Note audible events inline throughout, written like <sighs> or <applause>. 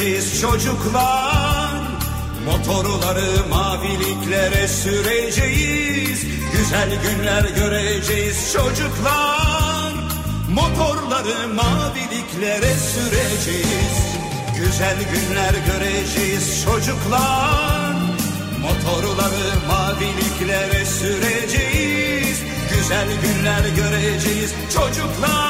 Göreceğiz çocuklar Motorları maviliklere süreceğiz. Güzel günler göreceğiz çocuklar. Motorları maviliklere süreceğiz. Güzel günler göreceğiz çocuklar. Motorları maviliklere süreceğiz. Güzel günler göreceğiz çocuklar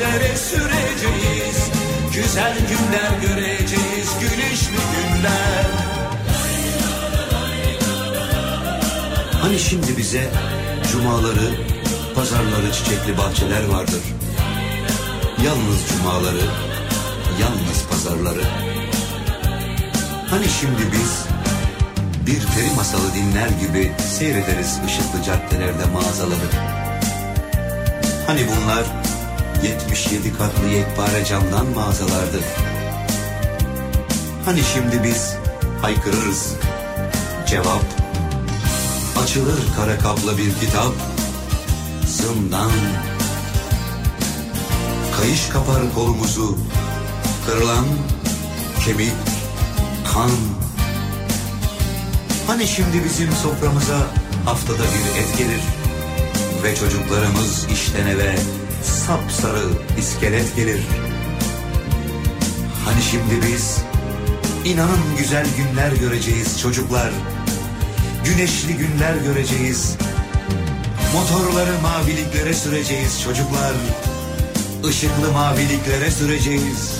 maviliklere süreceğiz Güzel günler göreceğiz, güneşli günler Hani şimdi bize cumaları, pazarları, çiçekli bahçeler vardır. Yalnız cumaları, yalnız pazarları. Hani şimdi biz bir peri masalı dinler gibi seyrederiz ışıklı caddelerde mağazaları. Hani bunlar 77 katlı yekpare camdan mağazalardı. Hani şimdi biz haykırırız. Cevap açılır kara kaplı bir kitap. Zindan. Kayış kapar kolumuzu. Kırılan kemik, kan. Hani şimdi bizim soframıza haftada bir et gelir ve çocuklarımız işten eve sapsarı iskelet gelir. Hani şimdi biz inanın güzel günler göreceğiz çocuklar. Güneşli günler göreceğiz. Motorları maviliklere süreceğiz çocuklar. Işıklı maviliklere süreceğiz.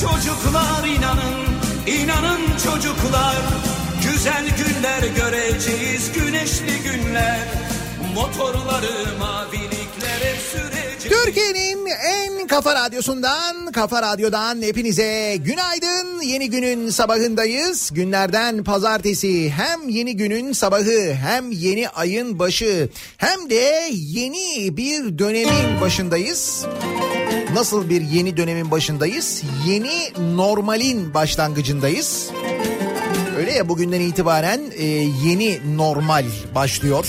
Çocuklar inanın, inanın çocuklar Güzel günler göreceğiz, güneşli günler Motorları maviliklere süreceğiz Türkiye'nin en kafa radyosundan, kafa radyodan hepinize günaydın. Yeni günün sabahındayız. Günlerden pazartesi hem yeni günün sabahı hem yeni ayın başı hem de yeni bir dönemin başındayız. Nasıl bir yeni dönemin başındayız? Yeni normalin başlangıcındayız. Öyle ya bugünden itibaren e, yeni normal başlıyor.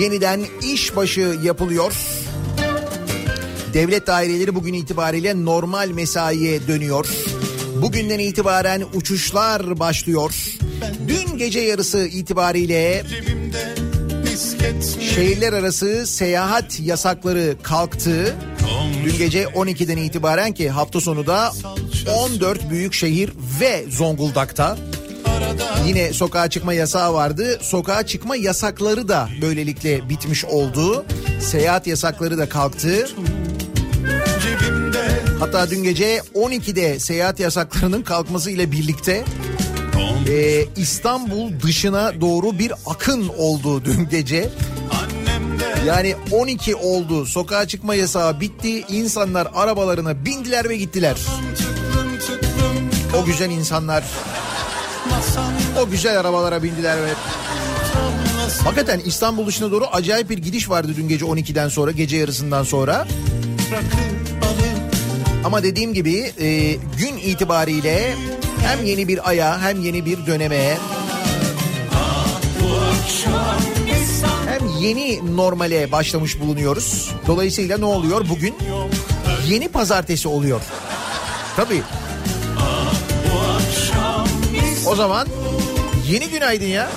Yeniden iş başı yapılıyor. Devlet daireleri bugün itibariyle normal mesaiye dönüyor. Bugünden itibaren uçuşlar başlıyor. Dün gece yarısı itibariyle şehirler arası seyahat yasakları kalktı. Dün gece 12'den itibaren ki hafta sonu da 14 büyük şehir ve Zonguldak'ta yine sokağa çıkma yasağı vardı. Sokağa çıkma yasakları da böylelikle bitmiş oldu. Seyahat yasakları da kalktı. Hatta dün gece 12'de seyahat yasaklarının kalkması ile birlikte e, İstanbul dışına doğru bir akın oldu dün gece. Yani 12 oldu sokağa çıkma yasağı bitti insanlar arabalarına bindiler ve gittiler. O güzel insanlar o güzel arabalara bindiler ve Hakikaten İstanbul dışına doğru acayip bir gidiş vardı dün gece 12'den sonra gece yarısından sonra. Ama dediğim gibi e, gün itibariyle hem yeni bir aya hem yeni bir döneme hem yeni normale başlamış bulunuyoruz. Dolayısıyla ne oluyor bugün? Yeni pazartesi oluyor. Tabii. O zaman yeni günaydın ya.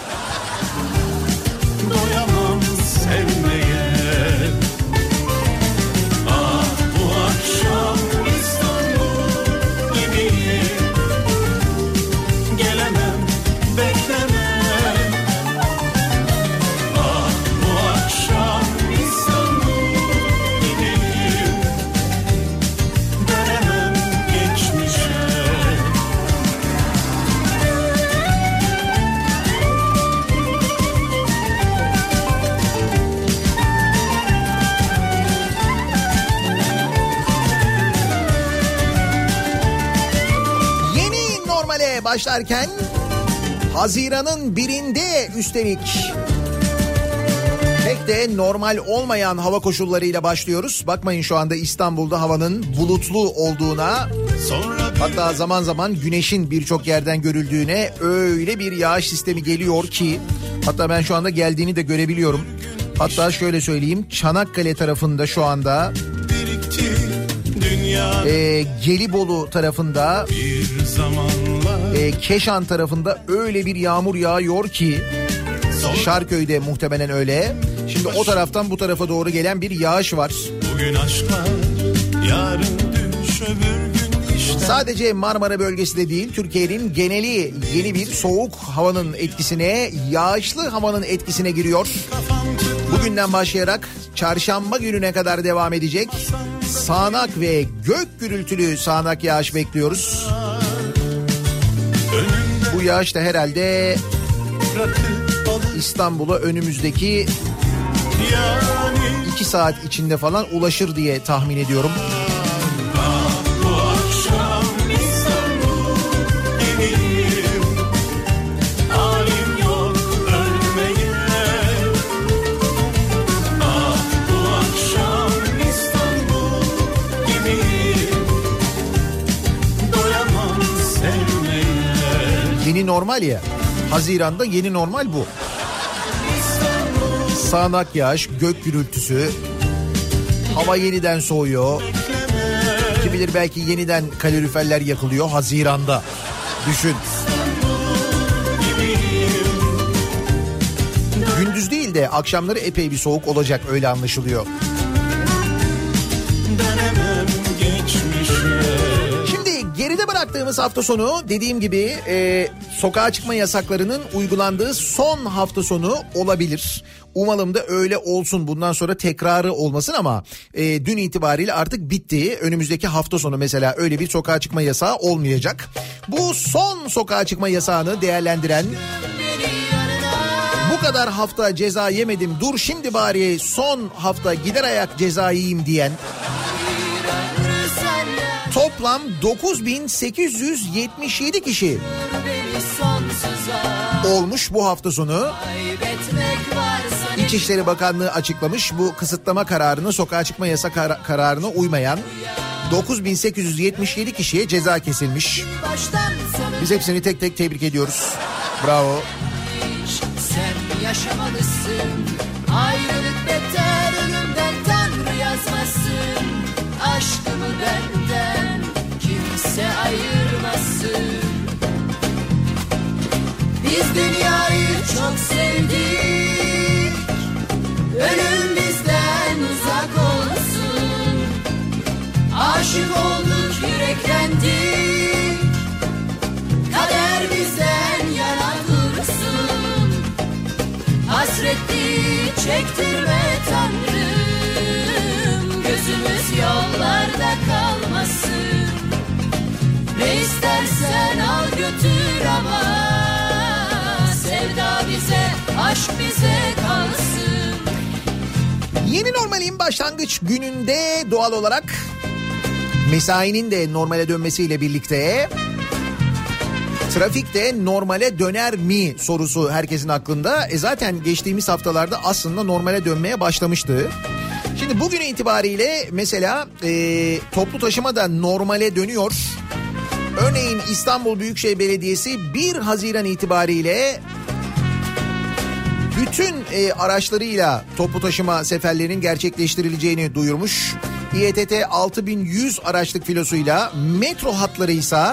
Başlarken Haziran'ın birinde üstelik pek de normal olmayan hava koşullarıyla başlıyoruz. Bakmayın şu anda İstanbul'da havanın bulutlu olduğuna hatta zaman zaman güneşin birçok yerden görüldüğüne öyle bir yağış sistemi geliyor ki hatta ben şu anda geldiğini de görebiliyorum. Hatta şöyle söyleyeyim Çanakkale tarafında şu anda e, Gelibolu tarafında bir zamanlar e, Keşan tarafında öyle bir yağmur yağıyor ki Şarköy'de muhtemelen öyle. Şimdi o taraftan bu tarafa doğru gelen bir yağış var. Bugün aşklar, yarın düş, öbür gün işte. Sadece Marmara bölgesi de değil Türkiye'nin geneli yeni bir soğuk havanın etkisine, yağışlı havanın etkisine giriyor. Bugünden başlayarak çarşamba gününe kadar devam edecek. Sağanak ve gök gürültülü sağanak yağış bekliyoruz. Bu yağış da herhalde İstanbul'a önümüzdeki 2 saat içinde falan ulaşır diye tahmin ediyorum. Normal ya. Haziran'da yeni normal bu. Sağanak yağış, gök gürültüsü. Hava yeniden soğuyor. Kim bilir belki yeniden kaloriferler yakılıyor Haziran'da. Düşün. Gündüz değil de akşamları epey bir soğuk olacak öyle anlaşılıyor. Dönemem geçmişe. Bıraktığımız hafta sonu dediğim gibi e, sokağa çıkma yasaklarının uygulandığı son hafta sonu olabilir. Umalım da öyle olsun bundan sonra tekrarı olmasın ama e, dün itibariyle artık bitti. Önümüzdeki hafta sonu mesela öyle bir sokağa çıkma yasağı olmayacak. Bu son sokağa çıkma yasağını değerlendiren bu kadar hafta ceza yemedim dur şimdi bari son hafta gider ayak ceza yiyeyim diyen toplam 9877 kişi olmuş bu hafta sonu. İçişleri Bakanlığı açıklamış bu kısıtlama kararını sokağa çıkma yasa kar- kararına uymayan 9877 kişiye ceza kesilmiş. Biz hepsini tek tek tebrik ediyoruz. Bravo. Sen yaşamalısın Ayrılık Biz dünyayı çok sevdik. Ölüm bizden uzak olsun. Aşık olduk yüreklendik. Kader bizden yana dursun. Hasretli çektirme Tanrım. Gözümüz yollarda Yeni normalin başlangıç gününde doğal olarak mesainin de normale dönmesiyle birlikte trafikte normale döner mi sorusu herkesin aklında. E zaten geçtiğimiz haftalarda aslında normale dönmeye başlamıştı. Şimdi bugün itibariyle mesela e, toplu taşıma da normale dönüyor. Örneğin İstanbul Büyükşehir Belediyesi 1 Haziran itibariyle bütün e, araçlarıyla toplu taşıma seferlerinin gerçekleştirileceğini duyurmuş. İETT 6100 araçlık filosuyla metro hatları ise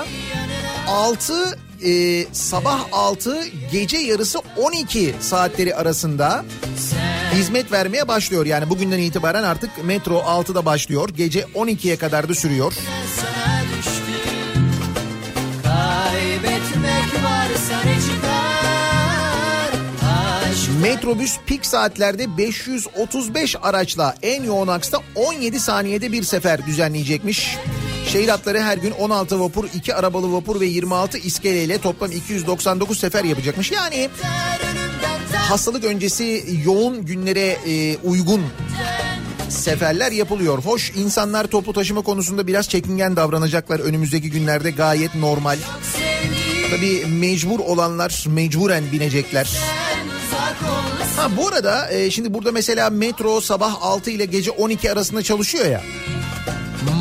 6 e, sabah 6 gece yarısı 12 saatleri arasında hizmet vermeye başlıyor. Yani bugünden itibaren artık metro 6'da başlıyor. Gece 12'ye kadar da sürüyor. düştüm Kaybetmek varsa Metrobüs pik saatlerde 535 araçla en yoğun aksta 17 saniyede bir sefer düzenleyecekmiş. Şehir hatları her gün 16 vapur, 2 arabalı vapur ve 26 iskeleyle toplam 299 sefer yapacakmış. Yani hastalık öncesi yoğun günlere e, uygun seferler yapılıyor. Hoş insanlar toplu taşıma konusunda biraz çekingen davranacaklar önümüzdeki günlerde gayet normal. Tabii mecbur olanlar mecburen binecekler. Ha bu arada e, şimdi burada mesela metro sabah 6 ile gece 12 arasında çalışıyor ya.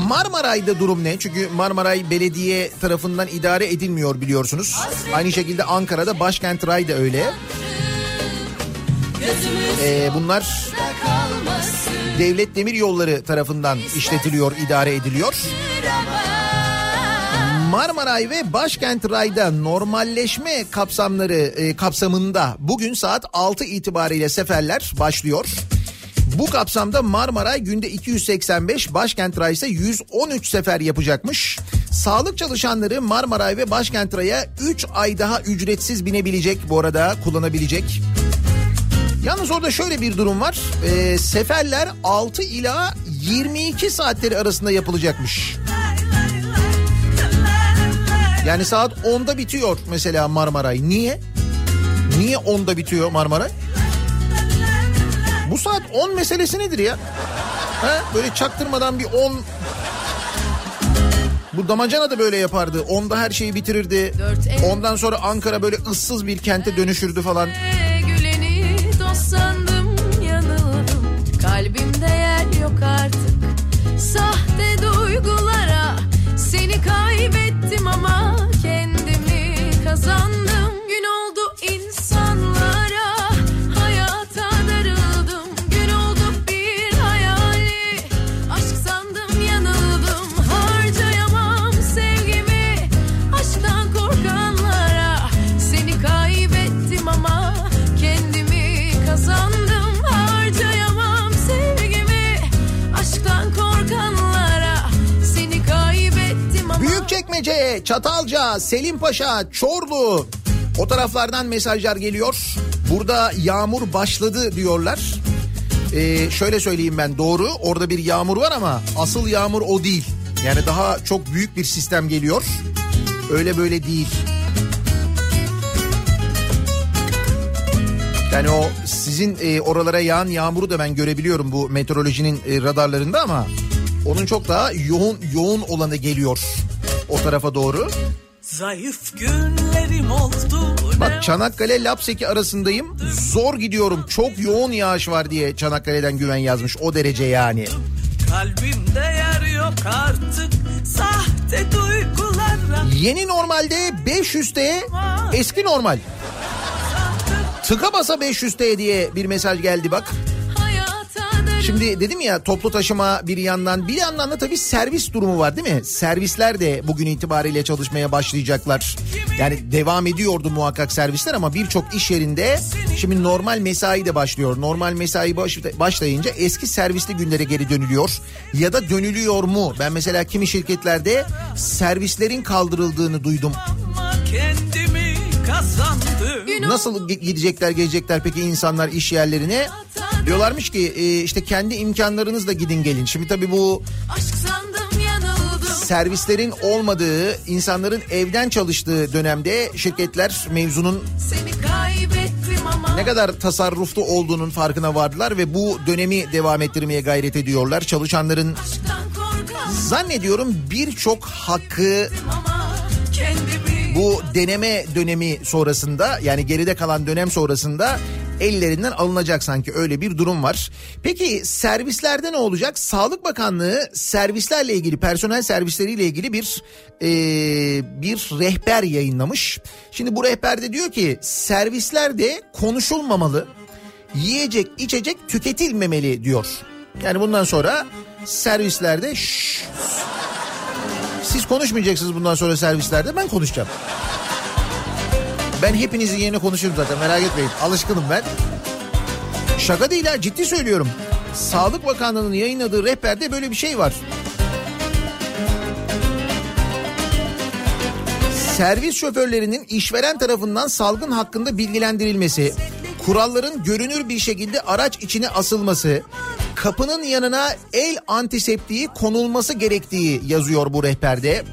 Marmaray'da durum ne? Çünkü Marmaray Belediye tarafından idare edilmiyor biliyorsunuz. Aynı şekilde Ankara'da Başkent Ray da öyle. Gözümüz E, bunlar Devlet Demir Yolları tarafından işletiliyor, idare ediliyor. ama Marmaray ve Başkent Ray'da normalleşme kapsamları e, kapsamında bugün saat 6 itibariyle seferler başlıyor. Bu kapsamda Marmaray günde 285, Başkent Ray ise 113 sefer yapacakmış. Sağlık çalışanları Marmaray ve Başkent Ray'a 3 ay daha ücretsiz binebilecek bu arada kullanabilecek. Yalnız orada şöyle bir durum var. Ee, seferler 6 ila 22 saatleri arasında yapılacakmış. Yani saat 10'da bitiyor mesela Marmaray. Niye? Niye 10'da bitiyor Marmaray? Bu saat 10 meselesi nedir ya? Ha? Böyle çaktırmadan bir 10... Bu Damacana da böyle yapardı. 10'da her şeyi bitirirdi. Ondan sonra Ankara böyle ıssız bir kente dönüşürdü falan. Çatalca, Selimpaşa, Çorlu o taraflardan mesajlar geliyor. Burada yağmur başladı diyorlar. Ee, şöyle söyleyeyim ben doğru orada bir yağmur var ama asıl yağmur o değil. Yani daha çok büyük bir sistem geliyor. Öyle böyle değil. Yani o sizin e, oralara yağan yağmuru da ben görebiliyorum bu meteorolojinin e, radarlarında ama onun çok daha yoğun yoğun olanı geliyor o tarafa doğru. Zayıf günlerim oldu. Bak Çanakkale Lapseki arasındayım. Zor gidiyorum. Çok yoğun yağış var diye Çanakkale'den güven yazmış. O derece yani. Kalbimde yer yok artık. Sahte duygulara. Yeni normalde 500T eski normal. Tıka basa 500T diye bir mesaj geldi bak. Şimdi dedim ya toplu taşıma bir yandan bir yandan da tabii servis durumu var değil mi? Servisler de bugün itibariyle çalışmaya başlayacaklar. Yani devam ediyordu muhakkak servisler ama birçok iş yerinde şimdi normal mesai de başlıyor. Normal mesai baş, başlayınca eski servisli günlere geri dönülüyor. Ya da dönülüyor mu? Ben mesela kimi şirketlerde servislerin kaldırıldığını duydum. Kendimi. Nasıl gi- gidecekler gelecekler peki insanlar iş yerlerine? Diyorlarmış ki e, işte kendi imkanlarınızla gidin gelin. Şimdi tabii bu servislerin olmadığı, insanların evden çalıştığı dönemde şirketler mevzunun ne kadar tasarruflu olduğunun farkına vardılar ve bu dönemi devam ettirmeye gayret ediyorlar. Çalışanların zannediyorum birçok hakkı bu deneme dönemi sonrasında yani geride kalan dönem sonrasında ellerinden alınacak sanki öyle bir durum var. Peki servislerde ne olacak? Sağlık Bakanlığı servislerle ilgili personel servisleriyle ilgili bir e, bir rehber yayınlamış. Şimdi bu rehberde diyor ki servislerde konuşulmamalı, yiyecek içecek tüketilmemeli diyor. Yani bundan sonra servislerde şşş, siz konuşmayacaksınız bundan sonra servislerde ben konuşacağım. Ben hepinizin yerine konuşurum zaten merak etmeyin. Alışkınım ben. Şaka değil ha ciddi söylüyorum. Sağlık Bakanlığı'nın yayınladığı rehberde böyle bir şey var. Servis şoförlerinin işveren tarafından salgın hakkında bilgilendirilmesi, kuralların görünür bir şekilde araç içine asılması, kapının yanına el antiseptiği konulması gerektiği yazıyor bu rehberde.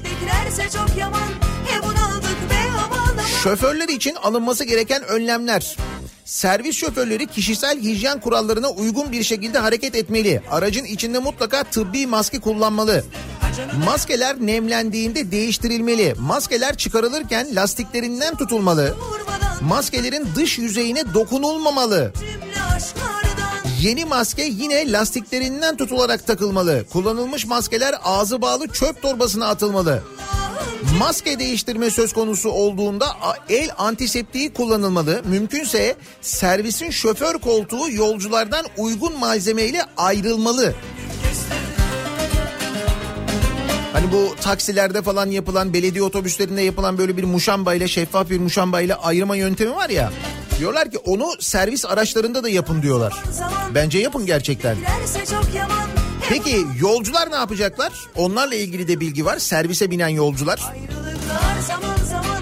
Şoförler için alınması gereken önlemler. Servis şoförleri kişisel hijyen kurallarına uygun bir şekilde hareket etmeli. Aracın içinde mutlaka tıbbi maske kullanmalı. Maskeler nemlendiğinde değiştirilmeli. Maskeler çıkarılırken lastiklerinden tutulmalı. Maskelerin dış yüzeyine dokunulmamalı. Yeni maske yine lastiklerinden tutularak takılmalı. Kullanılmış maskeler ağzı bağlı çöp torbasına atılmalı. Maske değiştirme söz konusu olduğunda el antiseptiği kullanılmalı. Mümkünse servisin şoför koltuğu yolculardan uygun malzemeyle ayrılmalı. Hani bu taksilerde falan yapılan belediye otobüslerinde yapılan böyle bir muşambayla şeffaf bir muşambayla ayırma yöntemi var ya. Diyorlar ki onu servis araçlarında da yapın diyorlar. Bence yapın gerçekten. Çok yaman Peki yolcular ne yapacaklar? Onlarla ilgili de bilgi var. Servise binen yolcular. zaman zaman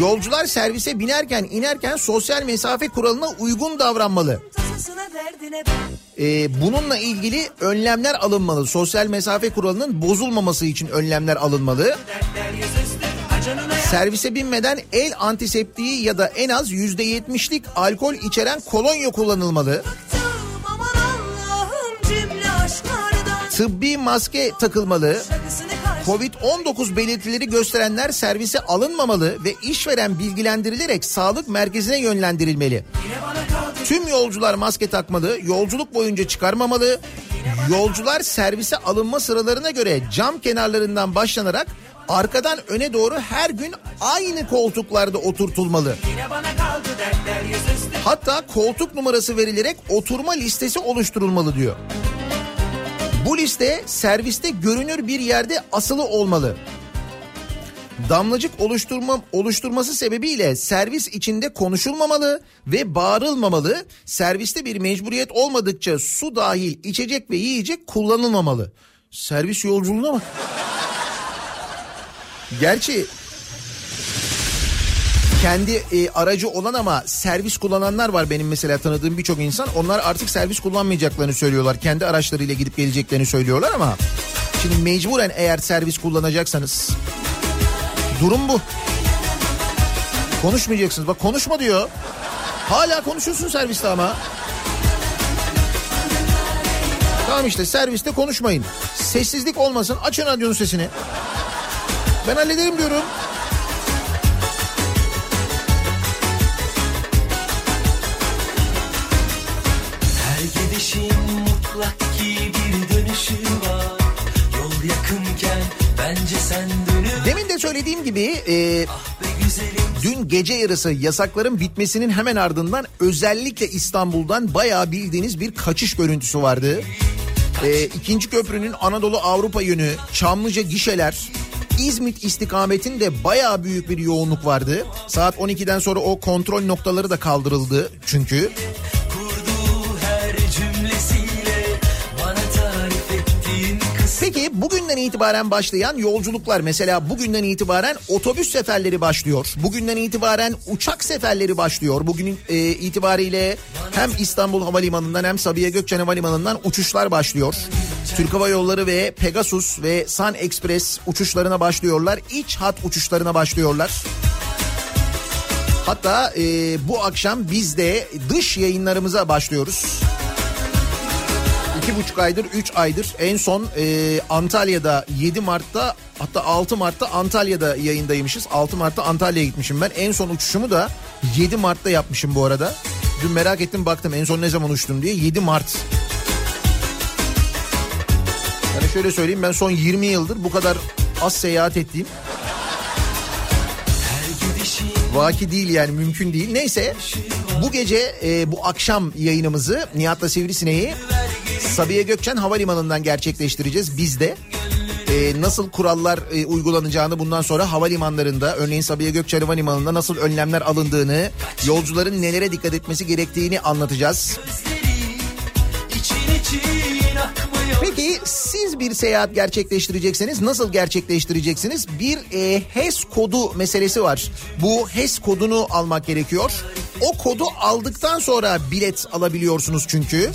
Yolcular servise binerken inerken sosyal mesafe kuralına uygun davranmalı. Ee, bununla ilgili önlemler alınmalı. Sosyal mesafe kuralının bozulmaması için önlemler alınmalı. Servise binmeden el antiseptiği ya da en az %70'lik alkol içeren kolonya kullanılmalı. Tıbbi maske takılmalı. Şakasını karşı Covid-19 belirtileri gösterenler servise alınmamalı ve işveren bilgilendirilerek sağlık merkezine yönlendirilmeli. Tüm yolcular maske takmalı, yolculuk boyunca çıkarmamalı. Yolcular servise alınma sıralarına göre cam kenarlarından başlanarak arkadan öne doğru her gün aynı koltuklarda oturtulmalı. Hatta koltuk numarası verilerek oturma listesi oluşturulmalı diyor. Bu liste serviste görünür bir yerde asılı olmalı. Damlacık oluşturma oluşturması sebebiyle servis içinde konuşulmamalı ve bağırılmamalı. Serviste bir mecburiyet olmadıkça su dahil içecek ve yiyecek kullanılmamalı. Servis yolculuğuna bak. Gerçi kendi e, aracı olan ama servis kullananlar var benim mesela tanıdığım birçok insan. Onlar artık servis kullanmayacaklarını söylüyorlar. Kendi araçlarıyla gidip geleceklerini söylüyorlar ama şimdi mecburen eğer servis kullanacaksanız durum bu. Konuşmayacaksınız. Bak konuşma diyor. Hala konuşuyorsun serviste ama. Tamam işte serviste konuşmayın. Sessizlik olmasın. Açın radyonun sesini. Ben hallederim diyorum. Gibi e, dün gece yarısı yasakların bitmesinin hemen ardından özellikle İstanbul'dan bayağı bildiğiniz bir kaçış görüntüsü vardı. E, ikinci köprünün Anadolu Avrupa yönü Çamlıca gişeler İzmit istikametinde bayağı büyük bir yoğunluk vardı. Saat 12'den sonra o kontrol noktaları da kaldırıldı çünkü. Bugünden itibaren başlayan yolculuklar mesela bugünden itibaren otobüs seferleri başlıyor. Bugünden itibaren uçak seferleri başlıyor. Bugün e, itibariyle hem İstanbul Havalimanı'ndan hem Sabiha Gökçen Havalimanı'ndan uçuşlar başlıyor. Türk Hava Yolları ve Pegasus ve Sun Express uçuşlarına başlıyorlar. İç hat uçuşlarına başlıyorlar. Hatta e, bu akşam biz de dış yayınlarımıza başlıyoruz. İki buçuk aydır, üç aydır en son e, Antalya'da 7 Mart'ta hatta 6 Mart'ta Antalya'da yayındaymışız. 6 Mart'ta Antalya'ya gitmişim ben. En son uçuşumu da 7 Mart'ta yapmışım bu arada. Dün merak ettim baktım en son ne zaman uçtum diye 7 Mart. Yani şöyle söyleyeyim ben son 20 yıldır bu kadar az seyahat ettiğim Vaki değil yani mümkün değil. Neyse bu gece e, bu akşam yayınımızı Nihat'la Sivrisineği Sabiha Gökçen Havalimanı'ndan gerçekleştireceğiz biz de. E, nasıl kurallar e, uygulanacağını bundan sonra havalimanlarında örneğin Sabiha Gökçen Havalimanı'nda nasıl önlemler alındığını yolcuların nelere dikkat etmesi gerektiğini anlatacağız. Peki siz bir seyahat gerçekleştirecekseniz nasıl gerçekleştireceksiniz? Bir e, HES kodu meselesi var. Bu HES kodunu almak gerekiyor. O kodu aldıktan sonra bilet alabiliyorsunuz çünkü.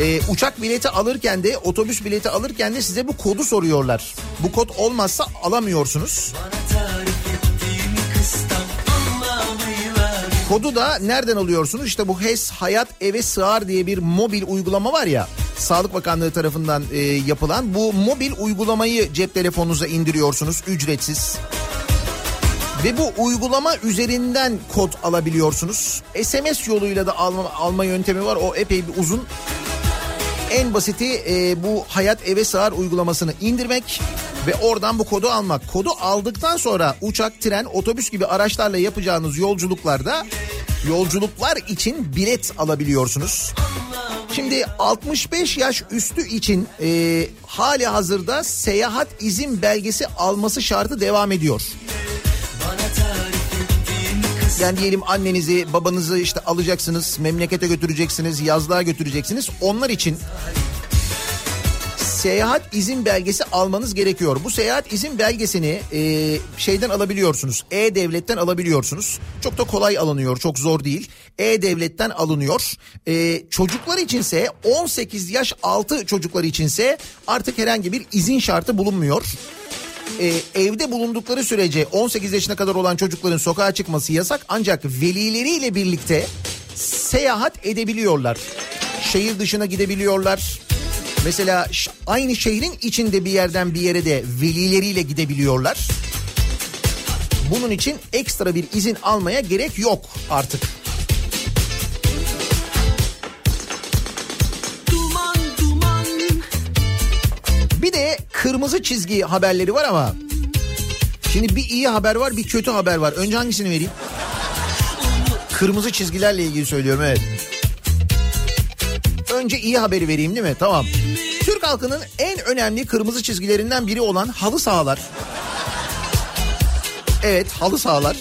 E, uçak bileti alırken de otobüs bileti alırken de size bu kodu soruyorlar. Bu kod olmazsa alamıyorsunuz. Kodu da nereden alıyorsunuz? İşte bu HES Hayat Eve Sığar diye bir mobil uygulama var ya. Sağlık Bakanlığı tarafından e, yapılan bu mobil uygulamayı cep telefonunuza indiriyorsunuz ücretsiz. Ve bu uygulama üzerinden kod alabiliyorsunuz. SMS yoluyla da alma, alma yöntemi var. O epey bir uzun. En basiti e, bu Hayat Eve Sığar uygulamasını indirmek ve oradan bu kodu almak. Kodu aldıktan sonra uçak, tren, otobüs gibi araçlarla yapacağınız yolculuklarda yolculuklar için bilet alabiliyorsunuz. Şimdi 65 yaş üstü için e, hali hazırda seyahat izin belgesi alması şartı devam ediyor. Yani diyelim annenizi babanızı işte alacaksınız memlekete götüreceksiniz yazlığa götüreceksiniz onlar için seyahat izin belgesi almanız gerekiyor. Bu seyahat izin belgesini e, şeyden alabiliyorsunuz. E-Devlet'ten alabiliyorsunuz. Çok da kolay alınıyor. Çok zor değil. E-Devlet'ten alınıyor. E, çocuklar içinse 18 yaş altı çocuklar içinse artık herhangi bir izin şartı bulunmuyor. E, evde bulundukları sürece 18 yaşına kadar olan çocukların sokağa çıkması yasak ancak velileriyle birlikte seyahat edebiliyorlar. Şehir dışına gidebiliyorlar. Mesela aynı şehrin içinde bir yerden bir yere de velileriyle gidebiliyorlar. Bunun için ekstra bir izin almaya gerek yok artık. Duman duman Bir de kırmızı çizgi haberleri var ama şimdi bir iyi haber var bir kötü haber var. Önce hangisini vereyim? Kırmızı çizgilerle ilgili söylüyorum evet. Önce iyi haberi vereyim değil mi? Tamam. Türk halkının en önemli kırmızı çizgilerinden biri olan halı sahalar. Evet halı sahalar.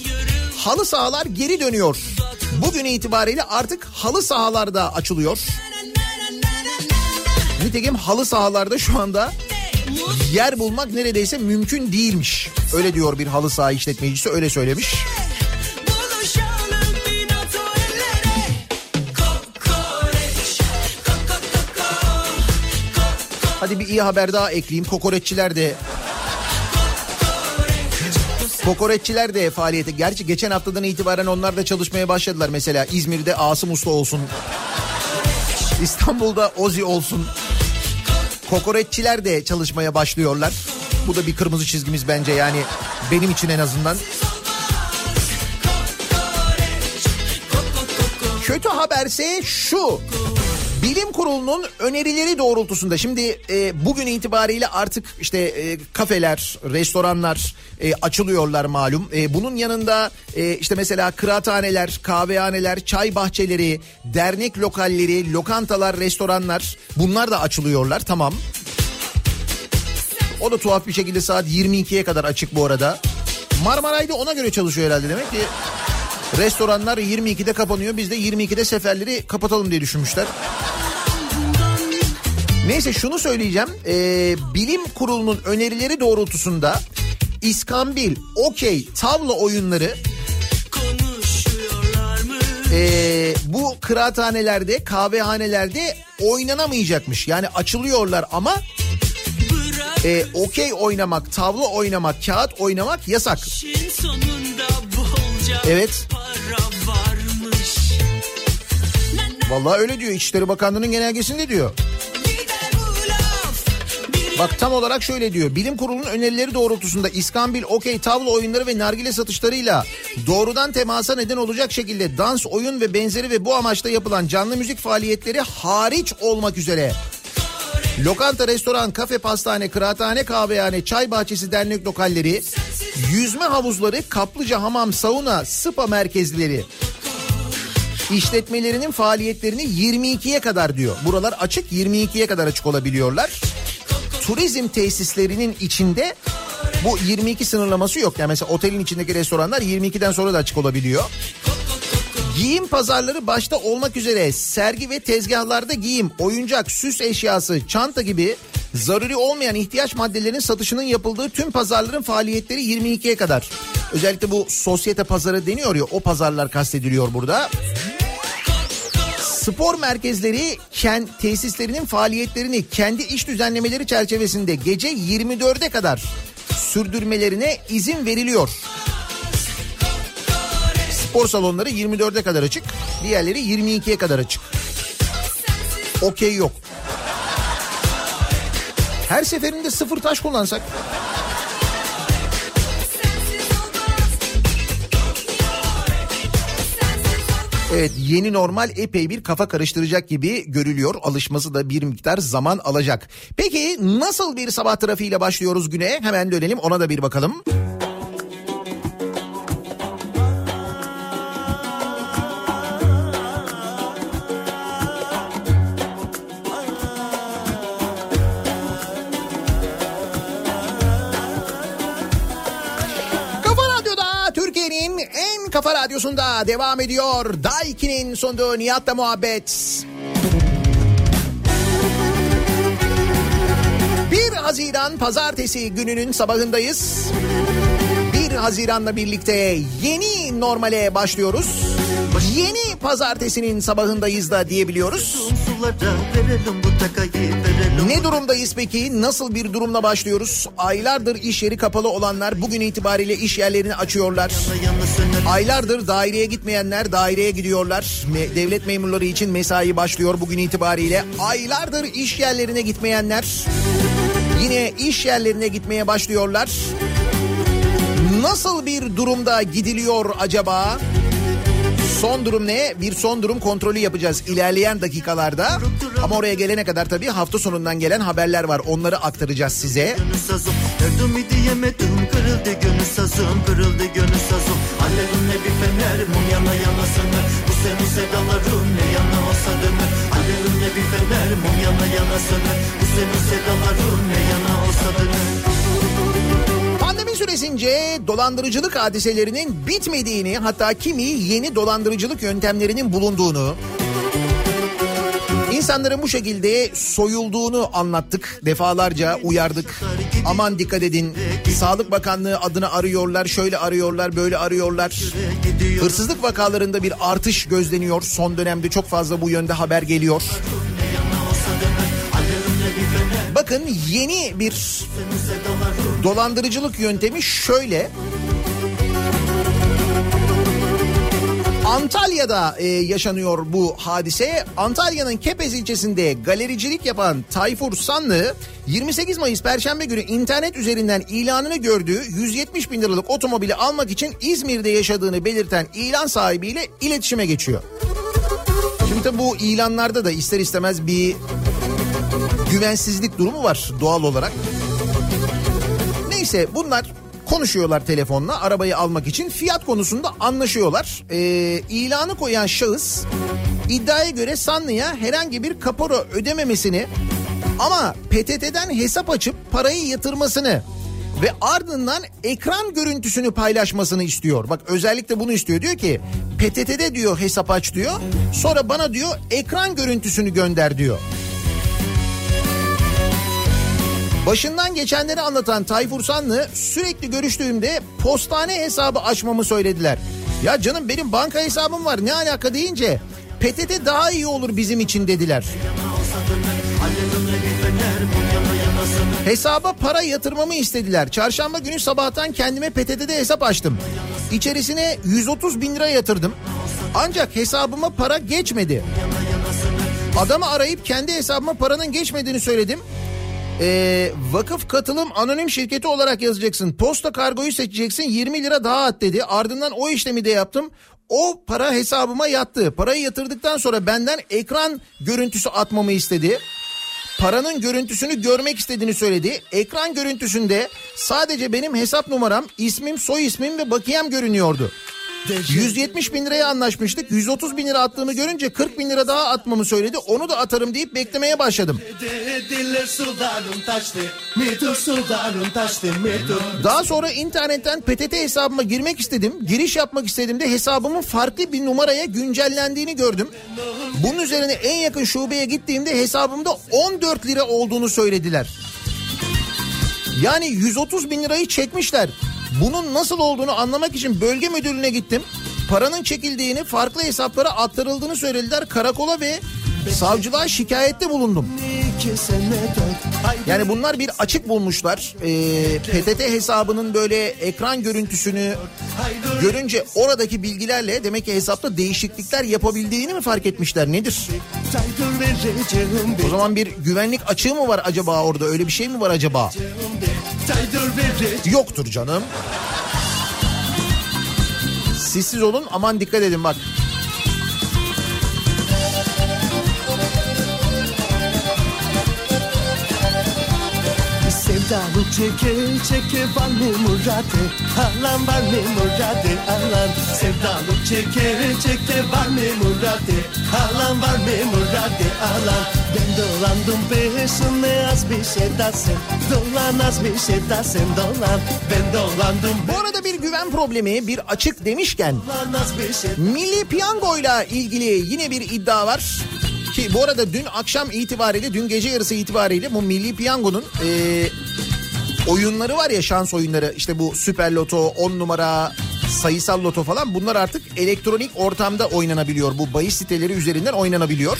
Halı sahalar geri dönüyor. Bugün itibariyle artık halı sahalarda açılıyor. Nitekim halı sahalarda şu anda yer bulmak neredeyse mümkün değilmiş. Öyle diyor bir halı saha işletmecisi öyle söylemiş. Hadi bir iyi haber daha ekleyeyim. Kokoreççiler de Kokoreççiler de faaliyete. Gerçi geçen haftadan itibaren onlar da çalışmaya başladılar. Mesela İzmir'de Asım Usta olsun. İstanbul'da Ozi olsun. Kokoreççiler de çalışmaya başlıyorlar. Bu da bir kırmızı çizgimiz bence yani benim için en azından. Kötü haberse şu. Bilim Kurulu'nun önerileri doğrultusunda şimdi e, bugün itibariyle artık işte e, kafeler, restoranlar e, açılıyorlar malum. E, bunun yanında e, işte mesela kıraathaneler, kahvehaneler, çay bahçeleri, dernek lokalleri, lokantalar, restoranlar bunlar da açılıyorlar tamam. O da tuhaf bir şekilde saat 22'ye kadar açık bu arada. Marmaray'da ona göre çalışıyor herhalde demek ki. Restoranlar 22'de kapanıyor. Biz de 22'de seferleri kapatalım diye düşünmüşler. Neyse şunu söyleyeceğim. Ee, bilim kurulunun önerileri doğrultusunda İskambil, okey, tavla oyunları ee, bu kıraathanelerde, kahvehanelerde oynanamayacakmış. Yani açılıyorlar ama e, okey oynamak, tavla oynamak, kağıt oynamak yasak. bolca Evet. Vallahi öyle diyor. İçişleri Bakanlığı'nın genelgesinde diyor. Bak tam olarak şöyle diyor. Bilim kurulunun önerileri doğrultusunda İskambil, okey, tavla oyunları ve nargile satışlarıyla doğrudan temasa neden olacak şekilde dans, oyun ve benzeri ve bu amaçla yapılan canlı müzik faaliyetleri hariç olmak üzere Lokanta, restoran, kafe, pastane, kıraathane, kahvehane, çay bahçesi, dernek lokalleri, yüzme havuzları, kaplıca, hamam, sauna, spa merkezleri işletmelerinin faaliyetlerini 22'ye kadar diyor. Buralar açık 22'ye kadar açık olabiliyorlar. turizm tesislerinin içinde bu 22 sınırlaması yok. Yani mesela otelin içindeki restoranlar 22'den sonra da açık olabiliyor. Giyim pazarları başta olmak üzere sergi ve tezgahlarda giyim, oyuncak, süs eşyası, çanta gibi zaruri olmayan ihtiyaç maddelerinin satışının yapıldığı tüm pazarların faaliyetleri 22'ye kadar. Özellikle bu sosyete pazarı deniyor ya o pazarlar kastediliyor burada. Spor merkezleri kent tesislerinin faaliyetlerini kendi iş düzenlemeleri çerçevesinde gece 24'e kadar sürdürmelerine izin veriliyor. Spor salonları 24'e kadar açık, diğerleri 22'ye kadar açık. Okey yok. Her seferinde sıfır taş kullansak. Evet yeni normal epey bir kafa karıştıracak gibi görülüyor. Alışması da bir miktar zaman alacak. Peki nasıl bir sabah trafiğiyle başlıyoruz güne? Hemen dönelim ona da bir bakalım. Kafa kafa radyosunda devam ediyor. Daiki'nin sunduğu Nihat'la muhabbet. 1 Haziran pazartesi gününün sabahındayız. 1 Haziran'la birlikte yeni normale başlıyoruz. Yeni pazartesinin sabahındayız da diyebiliyoruz. Ne durumdayız peki? Nasıl bir durumla başlıyoruz? Aylardır iş yeri kapalı olanlar bugün itibariyle iş yerlerini açıyorlar. Aylardır daireye gitmeyenler daireye gidiyorlar. Devlet memurları için mesai başlıyor bugün itibariyle. Aylardır iş yerlerine gitmeyenler yine iş yerlerine gitmeye başlıyorlar. Nasıl bir durumda gidiliyor acaba? Son durum ne? Bir son durum kontrolü yapacağız ilerleyen dakikalarda. Ama oraya gelene kadar tabii hafta sonundan gelen haberler var. Onları aktaracağız size. Bu senin ne yana olsa döner Pandemi süresince dolandırıcılık hadiselerinin bitmediğini hatta kimi yeni dolandırıcılık yöntemlerinin bulunduğunu İnsanların bu şekilde soyulduğunu anlattık. Defalarca uyardık. Aman dikkat edin. Sağlık Bakanlığı adını arıyorlar, şöyle arıyorlar, böyle arıyorlar. Hırsızlık vakalarında bir artış gözleniyor. Son dönemde çok fazla bu yönde haber geliyor. Bakın yeni bir dolandırıcılık yöntemi şöyle. Antalya'da e, yaşanıyor bu hadise. Antalya'nın Kepez ilçesinde galericilik yapan Tayfur Sanlı 28 Mayıs Perşembe günü internet üzerinden ilanını gördüğü 170 bin liralık otomobili almak için İzmir'de yaşadığını belirten ilan sahibiyle iletişime geçiyor. Şimdi tabii bu ilanlarda da ister istemez bir güvensizlik durumu var doğal olarak. Neyse bunlar konuşuyorlar telefonla arabayı almak için fiyat konusunda anlaşıyorlar. Ee, ilanı koyan şahıs iddiaya göre Sanlı'ya herhangi bir kapora ödememesini ama PTT'den hesap açıp parayı yatırmasını ve ardından ekran görüntüsünü paylaşmasını istiyor. Bak özellikle bunu istiyor. Diyor ki PTT'de diyor hesap aç diyor. Sonra bana diyor ekran görüntüsünü gönder diyor. Başından geçenleri anlatan Tayfur Sanlı sürekli görüştüğümde postane hesabı açmamı söylediler. Ya canım benim banka hesabım var ne alaka deyince PTT daha iyi olur bizim için dediler. Hesaba para yatırmamı istediler. Çarşamba günü sabahtan kendime PTT'de hesap açtım. İçerisine 130 bin lira yatırdım. Ancak hesabıma para geçmedi. Adamı arayıp kendi hesabıma paranın geçmediğini söyledim. Ee, vakıf katılım anonim şirketi olarak yazacaksın. Posta kargoyu seçeceksin 20 lira daha at dedi. Ardından o işlemi de yaptım. O para hesabıma yattı. Parayı yatırdıktan sonra benden ekran görüntüsü atmamı istedi. Paranın görüntüsünü görmek istediğini söyledi. Ekran görüntüsünde sadece benim hesap numaram, ismim, soy ismim ve bakiyem görünüyordu. Deje 170 bin liraya anlaşmıştık. 130 bin lira attığımı görünce 40 bin lira daha atmamı söyledi. Onu da atarım deyip beklemeye başladım. Daha sonra internetten PTT hesabıma girmek istedim. Giriş yapmak istediğimde hesabımın farklı bir numaraya güncellendiğini gördüm. Bunun üzerine en yakın şubeye gittiğimde hesabımda 14 lira olduğunu söylediler. Yani 130 bin lirayı çekmişler. Bunun nasıl olduğunu anlamak için bölge müdürlüğüne gittim. Paranın çekildiğini, farklı hesaplara aktarıldığını söylediler. Karakola ve savcılığa şikayette bulundum. Yani bunlar bir açık bulmuşlar. Ee, PTT hesabının böyle ekran görüntüsünü görünce oradaki bilgilerle demek ki hesapta değişiklikler yapabildiğini mi fark etmişler nedir? O zaman bir güvenlik açığı mı var acaba orada öyle bir şey mi var acaba? Yoktur canım. Sessiz olun aman dikkat edin bak. Sevdalı çeke çeke var mı muradı Alan var mı muradı alan. Sevdalı çeke çeke var mı muradı Alan var mı muradı alan. Ben dolandım peşine az bir şey dersin Dolan az bir şey dersin dolan. Ben dolandım Bu arada bir güven problemi bir açık demişken şey Milli Piyango'yla ilgili yine bir iddia var. Ki bu arada dün akşam itibariyle, dün gece yarısı itibariyle bu Milli Piyango'nun e, oyunları var ya şans oyunları. işte bu Süper Loto, 10 numara, sayısal loto falan bunlar artık elektronik ortamda oynanabiliyor. Bu bahis siteleri üzerinden oynanabiliyor.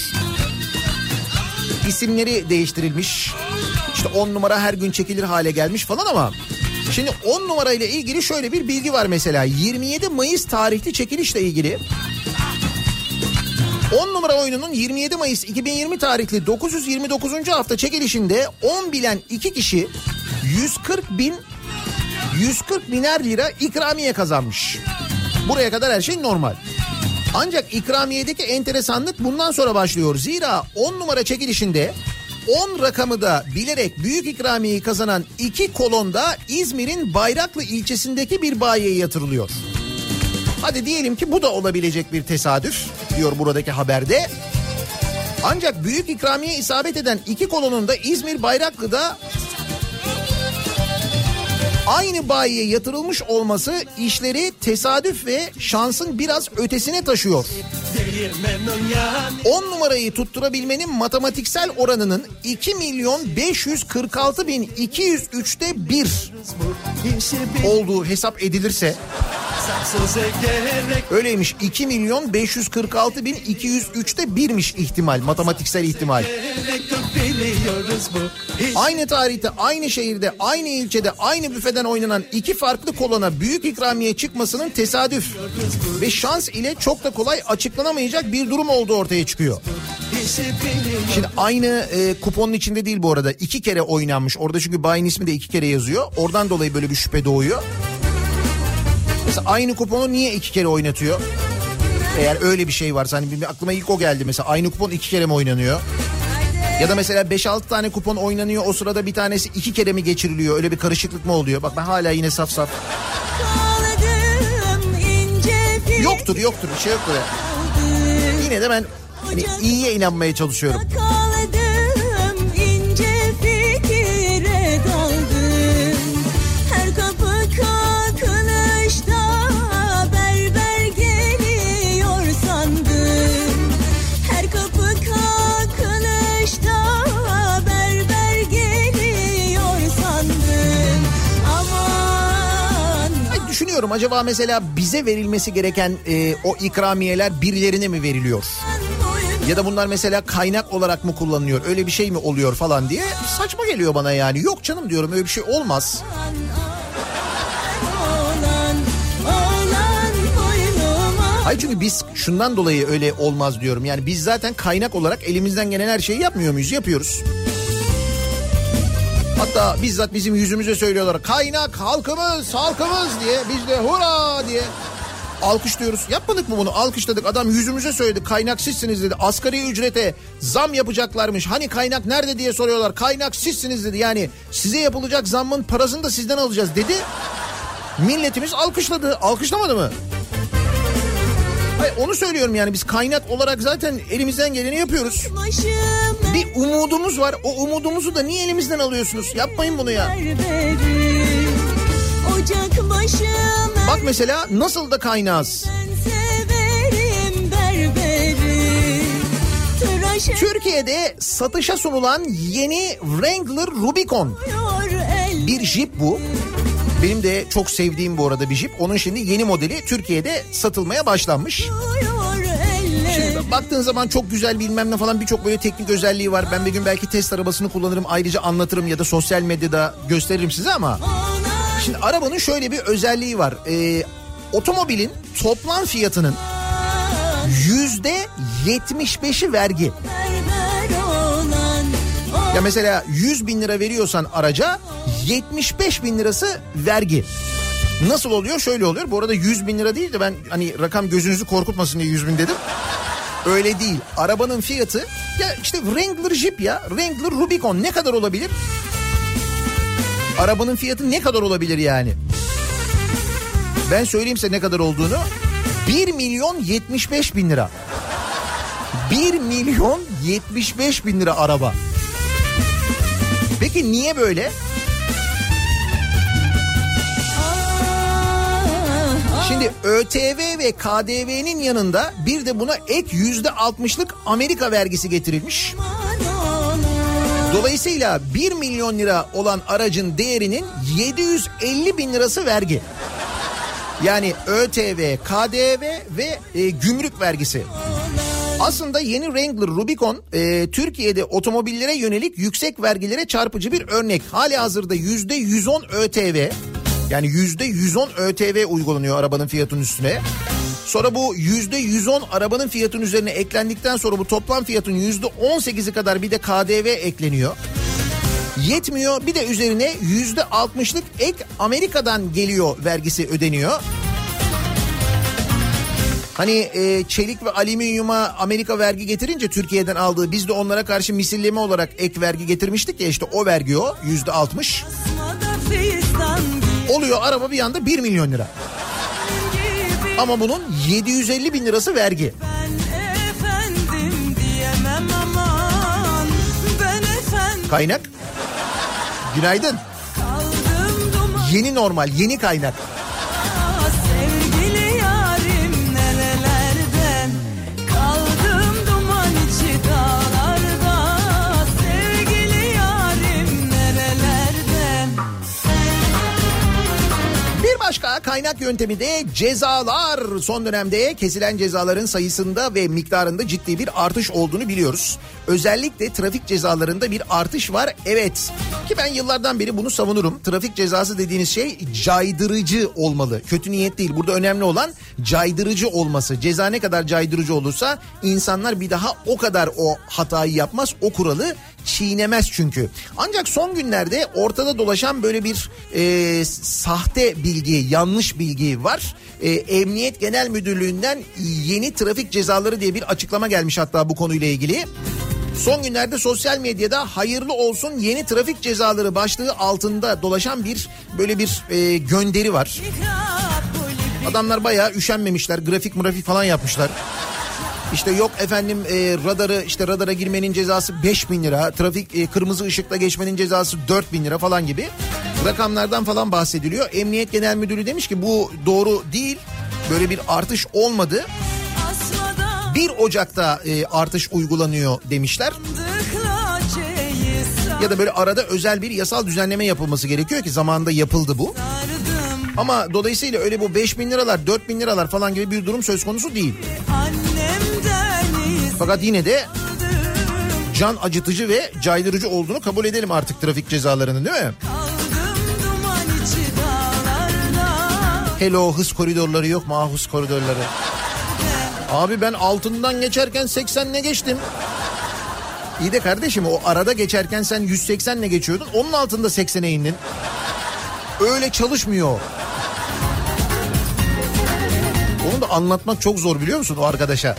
İsimleri değiştirilmiş. İşte 10 numara her gün çekilir hale gelmiş falan ama Şimdi 10 numara ile ilgili şöyle bir bilgi var mesela. 27 Mayıs tarihli çekilişle ilgili 10 numara oyununun 27 Mayıs 2020 tarihli 929. hafta çekilişinde 10 bilen 2 kişi 140 bin 140 biner lira ikramiye kazanmış. Buraya kadar her şey normal. Ancak ikramiyedeki enteresanlık bundan sonra başlıyor. Zira 10 numara çekilişinde 10 rakamı da bilerek büyük ikramiyeyi kazanan iki kolonda İzmir'in Bayraklı ilçesindeki bir bayiye yatırılıyor. Hadi diyelim ki bu da olabilecek bir tesadüf diyor buradaki haberde. Ancak büyük ikramiye isabet eden iki kolonun da İzmir Bayraklı'da aynı bayiye yatırılmış olması işleri tesadüf ve şansın biraz ötesine taşıyor. Değirmenin yani 10 numarayı tutturabilmenin matematiksel oranının 2 milyon 546 bin 203'te 1 işi bir olduğu hesap edilirse öyleymiş 2 milyon 546 bin 203'te 1'miş ihtimal matematiksel ihtimal. Aynı tarihte, aynı şehirde, aynı ilçede, aynı büfeden oynanan iki farklı kolona büyük ikramiye çıkmasının tesadüf ve şans ile çok da kolay açıklanamayacak bir durum olduğu ortaya çıkıyor. Şimdi aynı e, kuponun içinde değil bu arada. iki kere oynanmış. Orada çünkü bayin ismi de iki kere yazıyor. Oradan dolayı böyle bir şüphe doğuyor. Mesela aynı kuponu niye iki kere oynatıyor? Eğer öyle bir şey varsa hani aklıma ilk o geldi mesela. Aynı kupon iki kere mi oynanıyor? Ya da mesela 5-6 tane kupon oynanıyor o sırada bir tanesi iki kere mi geçiriliyor? Öyle bir karışıklık mı oluyor? Bak ben hala yine saf saf. Yoktur yoktur bir şey yoktur ya. Yine de ben hani iyiye inanmaya çalışıyorum. Düşünüyorum acaba mesela bize verilmesi gereken e, o ikramiyeler birilerine mi veriliyor? Ya da bunlar mesela kaynak olarak mı kullanılıyor? Öyle bir şey mi oluyor falan diye saçma geliyor bana yani. Yok canım diyorum öyle bir şey olmaz. Hayır çünkü biz şundan dolayı öyle olmaz diyorum. Yani biz zaten kaynak olarak elimizden gelen her şeyi yapmıyor muyuz? Yapıyoruz. Hatta bizzat bizim yüzümüze söylüyorlar. Kaynak halkımız, halkımız diye. Biz de hurra diye alkışlıyoruz. Yapmadık mı bunu? Alkışladık. Adam yüzümüze söyledi. Kaynak sizsiniz dedi. Asgari ücrete zam yapacaklarmış. Hani kaynak nerede diye soruyorlar. Kaynak sizsiniz dedi. Yani size yapılacak zammın parasını da sizden alacağız dedi. Milletimiz alkışladı. Alkışlamadı mı? Hayır, onu söylüyorum yani biz kaynak olarak zaten elimizden geleni yapıyoruz. Bir umudumuz var. O umudumuzu da niye elimizden alıyorsunuz? Yapmayın bunu ya. Bak mesela nasıl da kaynağız. Türkiye'de satışa sunulan yeni Wrangler Rubicon. Bir jip bu. Benim de çok sevdiğim bu arada bir jip. Onun şimdi yeni modeli Türkiye'de satılmaya başlanmış. Şimdi baktığın zaman çok güzel bilmem ne falan birçok böyle teknik özelliği var. Ben bir gün belki test arabasını kullanırım ayrıca anlatırım ya da sosyal medyada gösteririm size ama. Şimdi arabanın şöyle bir özelliği var. Ee, otomobilin toplam fiyatının yüzde 75'i vergi. berber olan o Ya mesela 100 bin lira veriyorsan araca 75 bin lirası vergi. Nasıl oluyor? Şöyle oluyor. Bu arada 100 bin lira değil de ben hani rakam gözünüzü korkutmasın diye 100 bin dedim. Öyle değil. Arabanın fiyatı ya işte Wrangler Jeep ya. Wrangler Rubicon ne kadar olabilir? Arabanın fiyatı ne kadar olabilir yani? Ben söyleyeyim size ne kadar olduğunu. 1 milyon 75 bin lira. 1 milyon 75 bin lira araba. Peki niye böyle? Şimdi ÖTV ve KDV'nin yanında bir de buna ek yüzde altmışlık Amerika vergisi getirilmiş. Dolayısıyla 1 milyon lira olan aracın değerinin 750 bin lirası vergi. Yani ÖTV, KDV ve e, gümrük vergisi. Aslında yeni Wrangler Rubicon e, Türkiye'de otomobillere yönelik yüksek vergilere çarpıcı bir örnek. Hali hazırda yüzde 110 ÖTV yani yüzde 110 ÖTV uygulanıyor arabanın fiyatının üstüne. Sonra bu yüzde 110 arabanın fiyatının üzerine eklendikten sonra bu toplam fiyatın yüzde 18'i kadar bir de KDV ekleniyor. Yetmiyor bir de üzerine yüzde 60'lık ek Amerika'dan geliyor vergisi ödeniyor. Hani e, çelik ve alüminyuma Amerika vergi getirince Türkiye'den aldığı biz de onlara karşı misilleme olarak ek vergi getirmiştik ya işte o vergi o yüzde 60. Oluyor araba bir anda 1 milyon lira. Ama bunun 750 bin lirası vergi. Aman Kaynak? Günaydın. Yeni normal, yeni kaynak. Başka kaynak yöntemi de cezalar. Son dönemde kesilen cezaların sayısında ve miktarında ciddi bir artış olduğunu biliyoruz. Özellikle trafik cezalarında bir artış var. Evet. Ki ben yıllardan beri bunu savunurum. Trafik cezası dediğiniz şey caydırıcı olmalı. Kötü niyet değil. Burada önemli olan caydırıcı olması. Ceza ne kadar caydırıcı olursa insanlar bir daha o kadar o hatayı yapmaz. O kuralı çiğnemez çünkü. Ancak son günlerde ortada dolaşan böyle bir e, sahte bilgi, yanlış bilgi var. E, Emniyet Genel Müdürlüğü'nden yeni trafik cezaları diye bir açıklama gelmiş hatta bu konuyla ilgili. Son günlerde sosyal medyada hayırlı olsun yeni trafik cezaları başlığı altında dolaşan bir böyle bir e, gönderi var. Adamlar bayağı üşenmemişler grafik grafik falan yapmışlar. İşte yok efendim e, radarı işte radara girmenin cezası 5 bin lira. Trafik e, kırmızı ışıkla geçmenin cezası 4 bin lira falan gibi rakamlardan falan bahsediliyor. Emniyet Genel Müdürü demiş ki bu doğru değil. Böyle bir artış olmadı. Asmada 1 Ocak'ta e, artış uygulanıyor demişler. Ya da böyle arada özel bir yasal düzenleme yapılması gerekiyor ki zamanında yapıldı bu. Ama dolayısıyla öyle bu 5 bin liralar 4 bin liralar falan gibi bir durum söz konusu değil. Annemden Fakat yine de can acıtıcı ve caydırıcı olduğunu kabul edelim artık trafik cezalarının değil mi? Hello hız koridorları yok mu? Ah koridorları. Abi ben altından geçerken 80'le geçtim. İyi de kardeşim o arada geçerken sen 180'le geçiyordun. Onun altında 80'e indin. Öyle çalışmıyor. Onu da anlatmak çok zor biliyor musun o arkadaşa?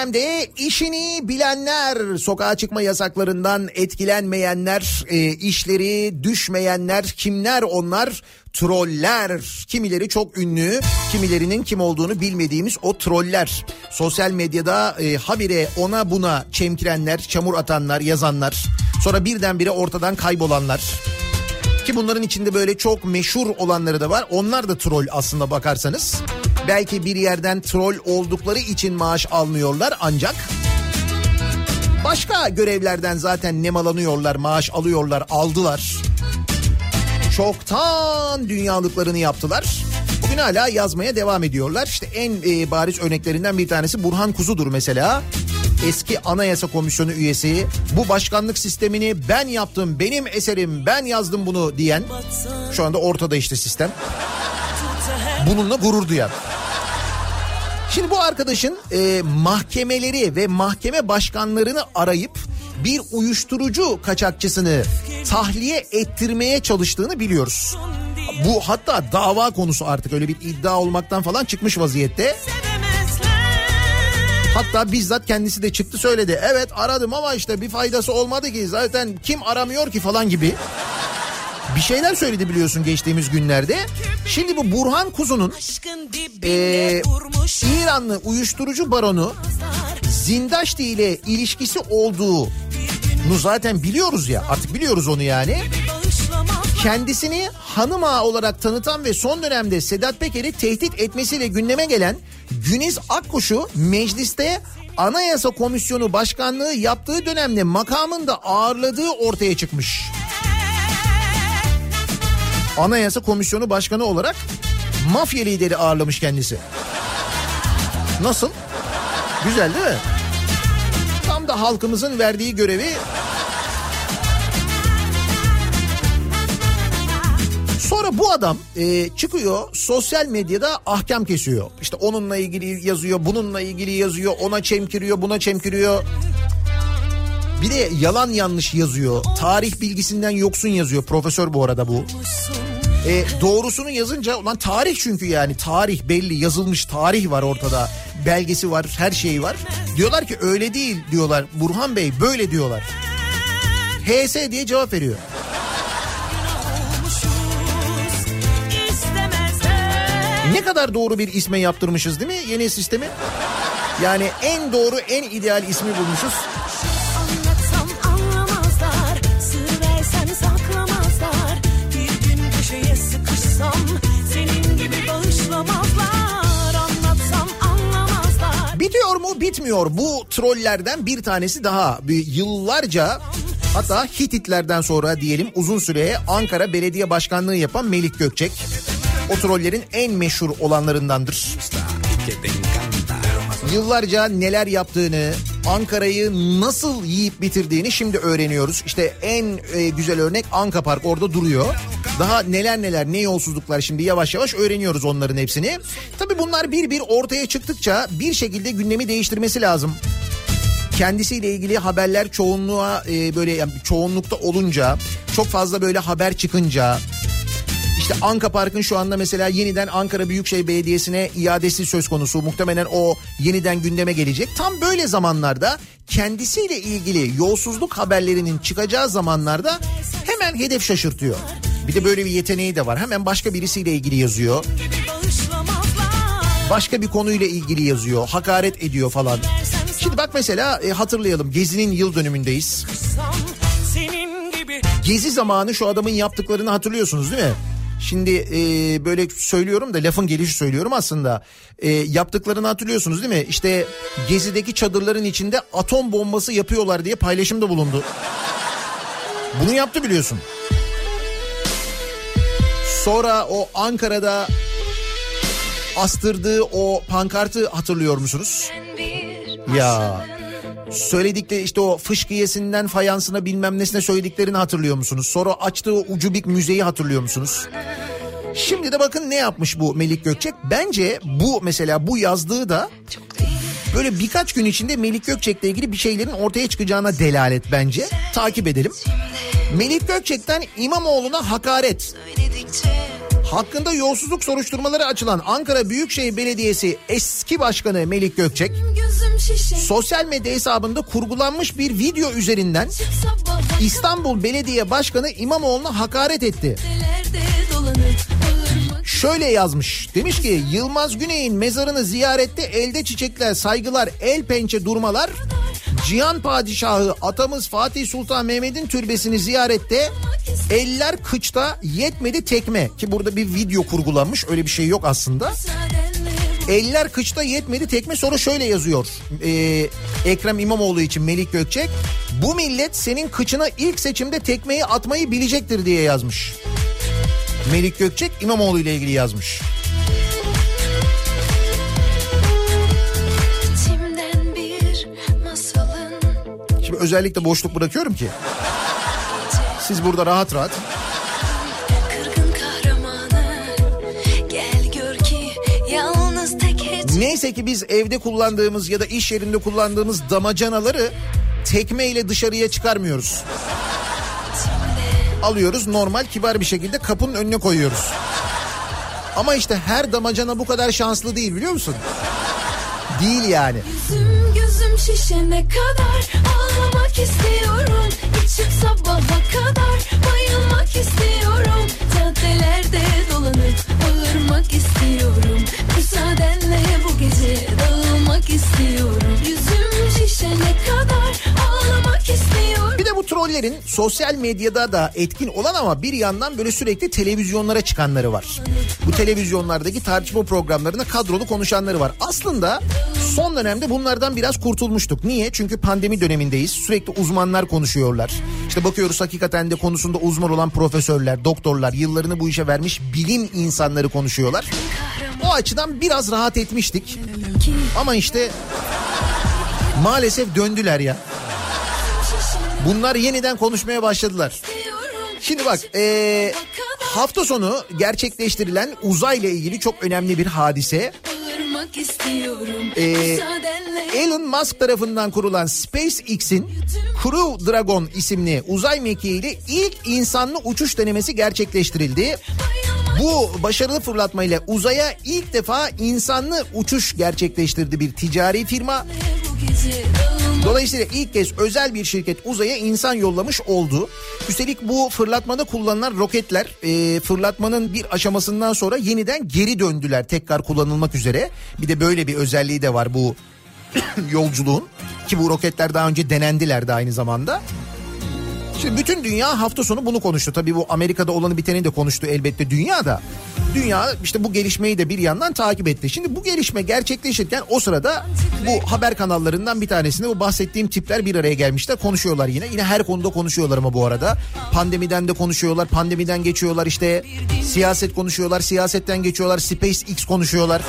Dönemde işini bilenler, sokağa çıkma yasaklarından etkilenmeyenler, e, işleri düşmeyenler kimler onlar? Troller. Kimileri çok ünlü, kimilerinin kim olduğunu bilmediğimiz o troller. Sosyal medyada e, habire ona buna çemkirenler, çamur atanlar, yazanlar. Sonra birdenbire ortadan kaybolanlar. Ki bunların içinde böyle çok meşhur olanları da var. Onlar da troll aslında bakarsanız. Belki bir yerden troll oldukları için maaş almıyorlar ancak başka görevlerden zaten nemalanıyorlar, maaş alıyorlar, aldılar. Çoktan dünyalıklarını yaptılar. Bugün hala yazmaya devam ediyorlar. İşte en e, bariz örneklerinden bir tanesi Burhan Kuzu'dur mesela. Eski Anayasa Komisyonu üyesi bu başkanlık sistemini ben yaptım, benim eserim, ben yazdım bunu diyen şu anda ortada işte sistem. Bununla gurur duyan. Şimdi bu arkadaşın e, mahkemeleri ve mahkeme başkanlarını arayıp bir uyuşturucu kaçakçısını tahliye ettirmeye çalıştığını biliyoruz. Bu hatta dava konusu artık öyle bir iddia olmaktan falan çıkmış vaziyette. Hatta bizzat kendisi de çıktı söyledi. Evet aradım ama işte bir faydası olmadı ki zaten kim aramıyor ki falan gibi. Bir şeyler söyledi biliyorsun geçtiğimiz günlerde. Şimdi bu Burhan Kuzu'nun e, İranlı uyuşturucu baronu Zindaşti ile ilişkisi olduğunu zaten biliyoruz ya artık biliyoruz onu yani. Kendisini hanım ağa olarak tanıtan ve son dönemde Sedat Peker'i tehdit etmesiyle gündeme gelen Güniz Akkuş'u mecliste Anayasa Komisyonu Başkanlığı yaptığı dönemde makamında ağırladığı ortaya çıkmış. Anayasa Komisyonu Başkanı olarak mafya lideri ağırlamış kendisi. Nasıl? Güzel değil mi? Tam da halkımızın verdiği görevi Sonra bu adam e, çıkıyor sosyal medyada ahkam kesiyor. İşte onunla ilgili yazıyor, bununla ilgili yazıyor, ona çemkiriyor, buna çemkiriyor. Bir de yalan yanlış yazıyor. Tarih bilgisinden yoksun yazıyor. Profesör bu arada bu. E, doğrusunu yazınca ulan tarih çünkü yani tarih belli yazılmış tarih var ortada. Belgesi var her şeyi var. Diyorlar ki öyle değil diyorlar. Burhan Bey böyle diyorlar. HS diye cevap veriyor. Ne kadar doğru bir isme yaptırmışız değil mi yeni sistemi? Yani en doğru en ideal ismi bulmuşuz. Bitmiyor bu trollerden bir tanesi daha. Bir yıllarca hatta Hititlerden sonra diyelim uzun süre Ankara Belediye Başkanlığı yapan Melik Gökçek. O trollerin en meşhur olanlarındandır. Yıllarca neler yaptığını, Ankara'yı nasıl yiyip bitirdiğini şimdi öğreniyoruz. İşte en e, güzel örnek Anka Park orada duruyor. Daha neler neler ne yolsuzluklar şimdi yavaş yavaş öğreniyoruz onların hepsini. Tabii bunlar bir bir ortaya çıktıkça bir şekilde gündemi değiştirmesi lazım kendisiyle ilgili haberler çoğunluğa e, böyle yani çoğunlukta olunca çok fazla böyle haber çıkınca işte Anka Park'ın şu anda mesela yeniden Ankara Büyükşehir Belediyesi'ne iadesi söz konusu. Muhtemelen o yeniden gündeme gelecek. Tam böyle zamanlarda kendisiyle ilgili yolsuzluk haberlerinin çıkacağı zamanlarda hemen hedef şaşırtıyor. Bir de böyle bir yeteneği de var. Hemen başka birisiyle ilgili yazıyor. Başka bir konuyla ilgili yazıyor. Hakaret ediyor falan. Şimdi bak mesela e, hatırlayalım Gezi'nin yıl dönümündeyiz. Gezi zamanı şu adamın yaptıklarını hatırlıyorsunuz değil mi? Şimdi e, böyle söylüyorum da lafın gelişi söylüyorum aslında. E, yaptıklarını hatırlıyorsunuz değil mi? İşte Gezi'deki çadırların içinde atom bombası yapıyorlar diye paylaşımda bulundu. Bunu yaptı biliyorsun. Sonra o Ankara'da astırdığı o pankartı hatırlıyor musunuz? Ya söyledikleri işte o fışkiyesinden fayansına bilmem nesine söylediklerini hatırlıyor musunuz? Sonra açtığı ucubik müzeyi hatırlıyor musunuz? Şimdi de bakın ne yapmış bu Melik Gökçek. Bence bu mesela bu yazdığı da böyle birkaç gün içinde Melik Gökçek'le ilgili bir şeylerin ortaya çıkacağına delalet bence. Takip edelim. Melik Gökçek'ten İmamoğlu'na hakaret. Hakkında yolsuzluk soruşturmaları açılan Ankara Büyükşehir Belediyesi eski başkanı Melik Gökçek sosyal medya hesabında kurgulanmış bir video üzerinden İstanbul Belediye Başkanı İmamoğlu'na hakaret etti. bağırmak Şöyle yazmış. Demiş ki Yılmaz Güney'in mezarını ziyarette elde çiçekler, saygılar, el pençe durmalar. Cihan Padişahı atamız Fatih Sultan Mehmet'in türbesini ziyarette eller kıçta yetmedi tekme. Ki burada bir video kurgulanmış öyle bir şey yok aslında. Eller kıçta yetmedi tekme sonra şöyle yazıyor. Ee, Ekrem İmamoğlu için Melik Gökçek. Bu millet senin kıçına ilk seçimde tekmeyi atmayı bilecektir diye yazmış. Melik Gökçek İmamoğlu ile ilgili yazmış. Şimdi özellikle boşluk bırakıyorum ki. Siz burada rahat rahat. Neyse ki biz evde kullandığımız ya da iş yerinde kullandığımız damacanaları tekme ile dışarıya çıkarmıyoruz. Alıyoruz normal kibar bir şekilde kapının önüne koyuyoruz. Ama işte her damacana bu kadar şanslı değil biliyor musun? Değil yani. Gözüm gözüm şişene kadar ağlamak istiyorum İçim sabaha kadar bayılmak istiyorum Caddelerde dolanıp bağırmak istiyorum Müsaadenle bu gece dağılmak istiyorum Yüzüm şişene kadar ağlamak istiyorum trollerin sosyal medyada da etkin olan ama bir yandan böyle sürekli televizyonlara çıkanları var. Bu televizyonlardaki tartışma programlarında kadrolu konuşanları var. Aslında son dönemde bunlardan biraz kurtulmuştuk. Niye? Çünkü pandemi dönemindeyiz. Sürekli uzmanlar konuşuyorlar. İşte bakıyoruz hakikaten de konusunda uzman olan profesörler, doktorlar, yıllarını bu işe vermiş bilim insanları konuşuyorlar. O açıdan biraz rahat etmiştik. Ama işte maalesef döndüler ya. Bunlar yeniden konuşmaya başladılar. Şimdi bak eee, hafta sonu gerçekleştirilen uzayla ilgili çok önemli bir hadise. Ee, Elon Musk tarafından kurulan SpaceX'in Crew Dragon isimli uzay mekiğiyle ilk insanlı uçuş denemesi gerçekleştirildi. Bu başarılı fırlatmayla uzaya ilk defa insanlı uçuş gerçekleştirdi bir ticari firma. Dolayısıyla ilk kez özel bir şirket uzaya insan yollamış oldu. Üstelik bu fırlatmada kullanılan roketler e, fırlatmanın bir aşamasından sonra yeniden geri döndüler tekrar kullanılmak üzere. Bir de böyle bir özelliği de var bu <coughs> yolculuğun ki bu roketler daha önce denendiler de aynı zamanda. Şimdi bütün dünya hafta sonu bunu konuştu. Tabii bu Amerika'da olanı biteni de konuştu elbette dünya da. Dünya işte bu gelişmeyi de bir yandan takip etti. Şimdi bu gelişme gerçekleşirken o sırada bu haber kanallarından bir tanesinde bu bahsettiğim tipler bir araya gelmişler. Konuşuyorlar yine. Yine her konuda konuşuyorlar ama bu arada. Pandemiden de konuşuyorlar. Pandemiden geçiyorlar işte. Siyaset konuşuyorlar. Siyasetten geçiyorlar. SpaceX konuşuyorlar.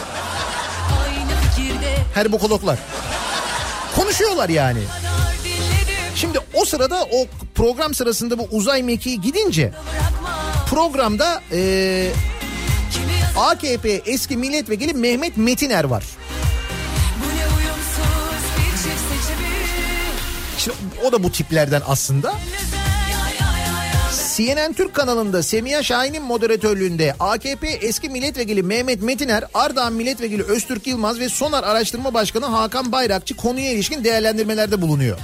Her bokologlar. Konuşuyorlar yani. Şimdi o sırada o program sırasında bu uzay mekiği gidince programda eee AKP eski milletvekili Mehmet Metiner var. Şimdi o da bu tiplerden aslında. CNN Türk kanalında Semiha Şahin'in moderatörlüğünde AKP eski milletvekili Mehmet Metiner, Ardahan milletvekili Öztürk Yılmaz ve Sonar Araştırma Başkanı Hakan Bayrakçı konuya ilişkin değerlendirmelerde bulunuyor.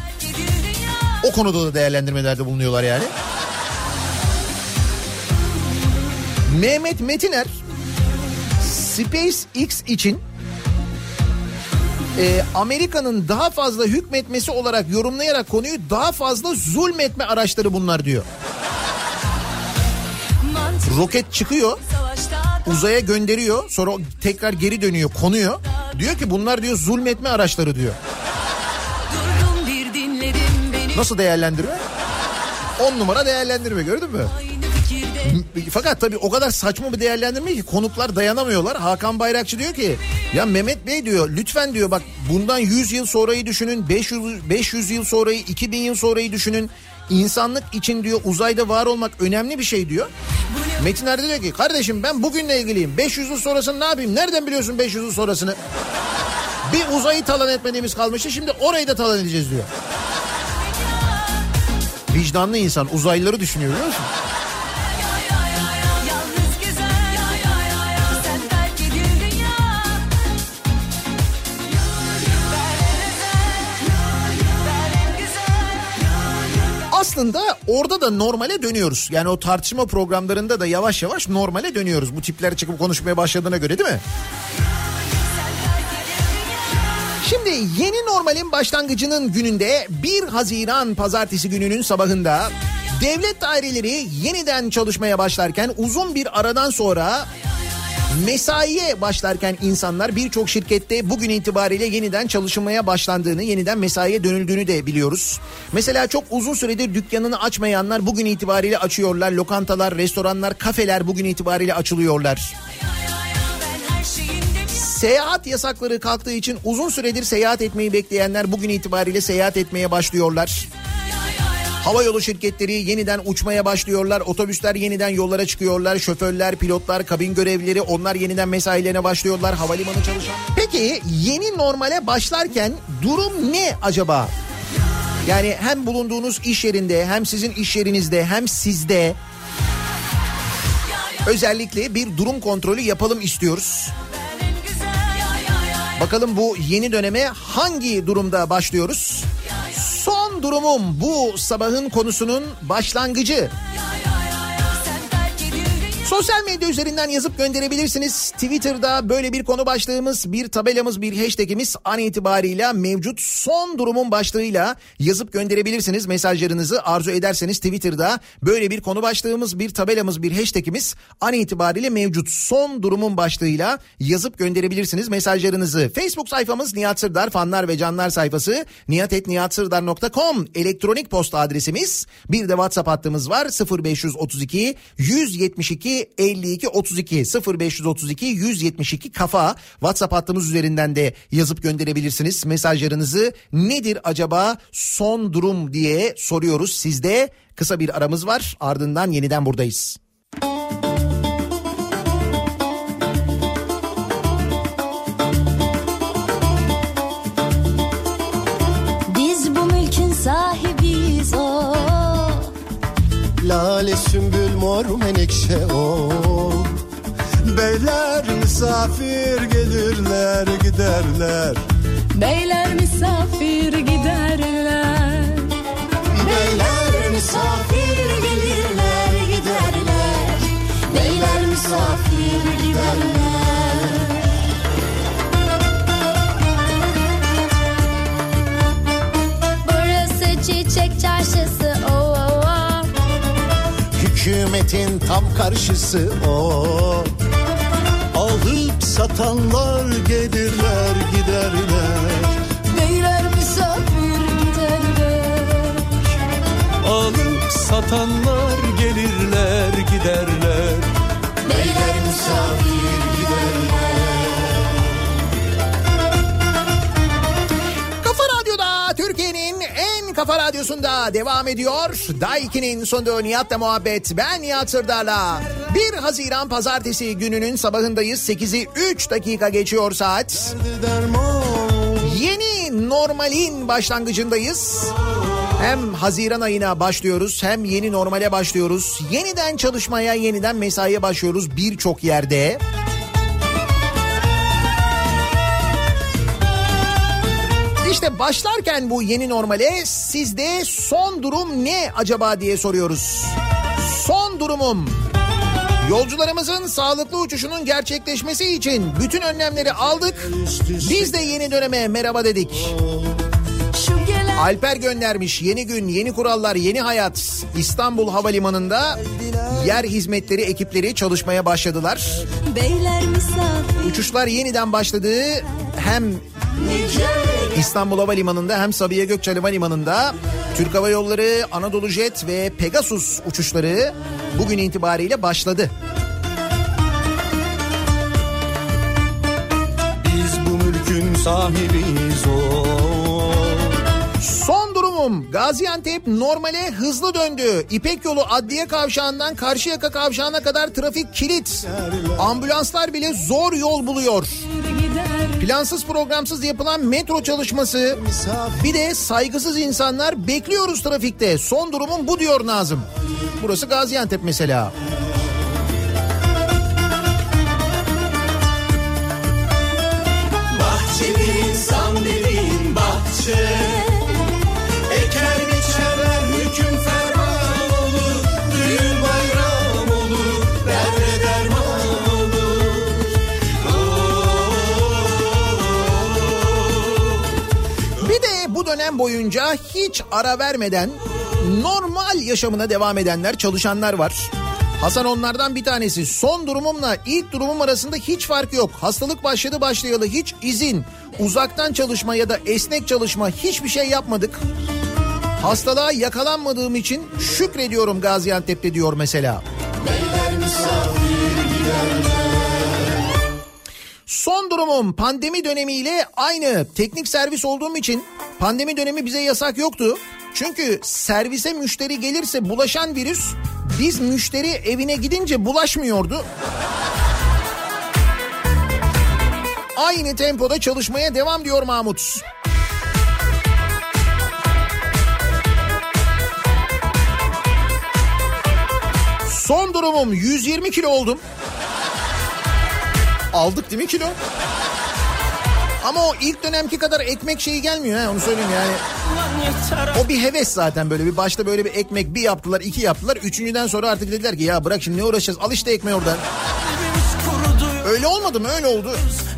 O konuda da değerlendirmelerde bulunuyorlar yani. Mehmet Metiner SpaceX için e, Amerika'nın daha fazla hükmetmesi olarak yorumlayarak konuyu daha fazla zulmetme araçları bunlar diyor. Roket çıkıyor uzaya gönderiyor sonra tekrar geri dönüyor konuyor. Diyor ki bunlar diyor zulmetme araçları diyor. Nasıl değerlendirme? 10 numara değerlendirme gördün mü? Fakat tabii o kadar saçma bir değerlendirme ki konuklar dayanamıyorlar. Hakan Bayrakçı diyor ki ya Mehmet Bey diyor lütfen diyor bak bundan 100 yıl sonrayı düşünün 500, 500 yıl sonrayı 2000 yıl sonrayı düşünün. İnsanlık için diyor uzayda var olmak önemli bir şey diyor. Metin Erdi diyor ki kardeşim ben bugünle ilgiliyim. 500 yıl sonrasını ne yapayım? Nereden biliyorsun 500 yıl sonrasını? <laughs> Bir uzayı talan etmediğimiz kalmıştı şimdi orayı da talan edeceğiz diyor vicdanlı insan uzaylıları düşünüyor biliyor musun? aslında orada da normale dönüyoruz. Yani o tartışma programlarında da yavaş yavaş normale dönüyoruz. Bu tipler çıkıp konuşmaya başladığına göre değil mi? Şimdi yeni normalin başlangıcının gününde 1 Haziran pazartesi gününün sabahında devlet daireleri yeniden çalışmaya başlarken uzun bir aradan sonra mesaiye başlarken insanlar birçok şirkette bugün itibariyle yeniden çalışmaya başlandığını, yeniden mesaiye dönüldüğünü de biliyoruz. Mesela çok uzun süredir dükkanını açmayanlar bugün itibariyle açıyorlar. Lokantalar, restoranlar, kafeler bugün itibariyle açılıyorlar. Seyahat yasakları kalktığı için uzun süredir seyahat etmeyi bekleyenler bugün itibariyle seyahat etmeye başlıyorlar. Hava yolu şirketleri yeniden uçmaya başlıyorlar. Otobüsler yeniden yollara çıkıyorlar. Şoförler, pilotlar, kabin görevlileri onlar yeniden mesailerine başlıyorlar. Havalimanı çalışan. Peki yeni normale başlarken durum ne acaba? Yani hem bulunduğunuz iş yerinde hem sizin iş yerinizde hem sizde özellikle bir durum kontrolü yapalım istiyoruz. Bakalım bu yeni döneme hangi durumda başlıyoruz? Son durumum bu sabahın konusunun başlangıcı. Sosyal medya üzerinden yazıp gönderebilirsiniz. Twitter'da böyle bir konu başlığımız, bir tabelamız, bir hashtagimiz an itibariyle mevcut. Son durumun başlığıyla yazıp gönderebilirsiniz mesajlarınızı arzu ederseniz Twitter'da böyle bir konu başlığımız, bir tabelamız, bir hashtagimiz an itibariyle mevcut. Son durumun başlığıyla yazıp gönderebilirsiniz mesajlarınızı. Facebook sayfamız Nihat Sırdar fanlar ve canlar sayfası nihatetnihatsırdar.com elektronik posta adresimiz. Bir de WhatsApp hattımız var 0532 172 52 32 0532 172 kafa WhatsApp hattımız üzerinden de yazıp gönderebilirsiniz mesajlarınızı. Nedir acaba son durum diye soruyoruz sizde. Kısa bir aramız var ardından yeniden buradayız. Biz sümbül mor menekşe o Beyler misafir gelirler giderler Beyler misafir giderler. Beyler misafir gelirler giderler. Beyler misafir giderler. Hükümetin tam karşısı o. Alıp satanlar gelirler giderler. Beyler misafir giderler. Alıp satanlar gelirler giderler. Beyler misafir radyosunda devam ediyor. Daiki'nin sunduğu Nihat'la muhabbet. Ben Nihat Sırdar'la. 1 Haziran pazartesi gününün sabahındayız. 8'i 3 dakika geçiyor saat. Yeni normalin başlangıcındayız. Hem Haziran ayına başlıyoruz hem yeni normale başlıyoruz. Yeniden çalışmaya, yeniden mesaiye başlıyoruz birçok yerde. İşte başlarken bu yeni normale sizde son durum ne acaba diye soruyoruz. Son durumum Yolcularımızın sağlıklı uçuşunun gerçekleşmesi için bütün önlemleri aldık. Biz de yeni döneme merhaba dedik. Alper göndermiş yeni gün, yeni kurallar, yeni hayat. İstanbul Havalimanı'nda yer hizmetleri ekipleri çalışmaya başladılar. Uçuşlar yeniden başladı. Hem İstanbul Havalimanı'nda hem Sabiha Gökçen Havalimanı'nda Türk Hava Yolları, Anadolu Jet ve Pegasus uçuşları bugün itibariyle başladı. Biz bu mülkün sahibiyiz o Son durumum Gaziantep normale hızlı döndü. İpek yolu Adliye Kavşağı'ndan Karşıyaka Kavşağı'na kadar trafik kilit. Ambulanslar bile zor yol buluyor. Plansız programsız yapılan metro çalışması bir de saygısız insanlar bekliyoruz trafikte. Son durumum bu diyor Nazım. Burası Gaziantep mesela. Bahçeli insan dediğin bahçe dönem boyunca hiç ara vermeden normal yaşamına devam edenler, çalışanlar var. Hasan onlardan bir tanesi. Son durumumla ilk durumum arasında hiç fark yok. Hastalık başladı başlayalı hiç izin, uzaktan çalışma ya da esnek çalışma hiçbir şey yapmadık. Hastalığa yakalanmadığım için şükrediyorum Gaziantep'te diyor mesela. Son durumum pandemi dönemiyle aynı. Teknik servis olduğum için pandemi dönemi bize yasak yoktu. Çünkü servise müşteri gelirse bulaşan virüs biz müşteri evine gidince bulaşmıyordu. Aynı tempoda çalışmaya devam diyor Mahmut. Son durumum 120 kilo oldum. Aldık değil mi kilo? Ama o ilk dönemki kadar ekmek şeyi gelmiyor ha onu söyleyeyim yani. O bir heves zaten böyle bir başta böyle bir ekmek bir yaptılar iki yaptılar. Üçüncüden sonra artık dediler ki ya bırak şimdi ne uğraşacağız al işte ekmeği oradan. Öyle olmadı mı öyle oldu.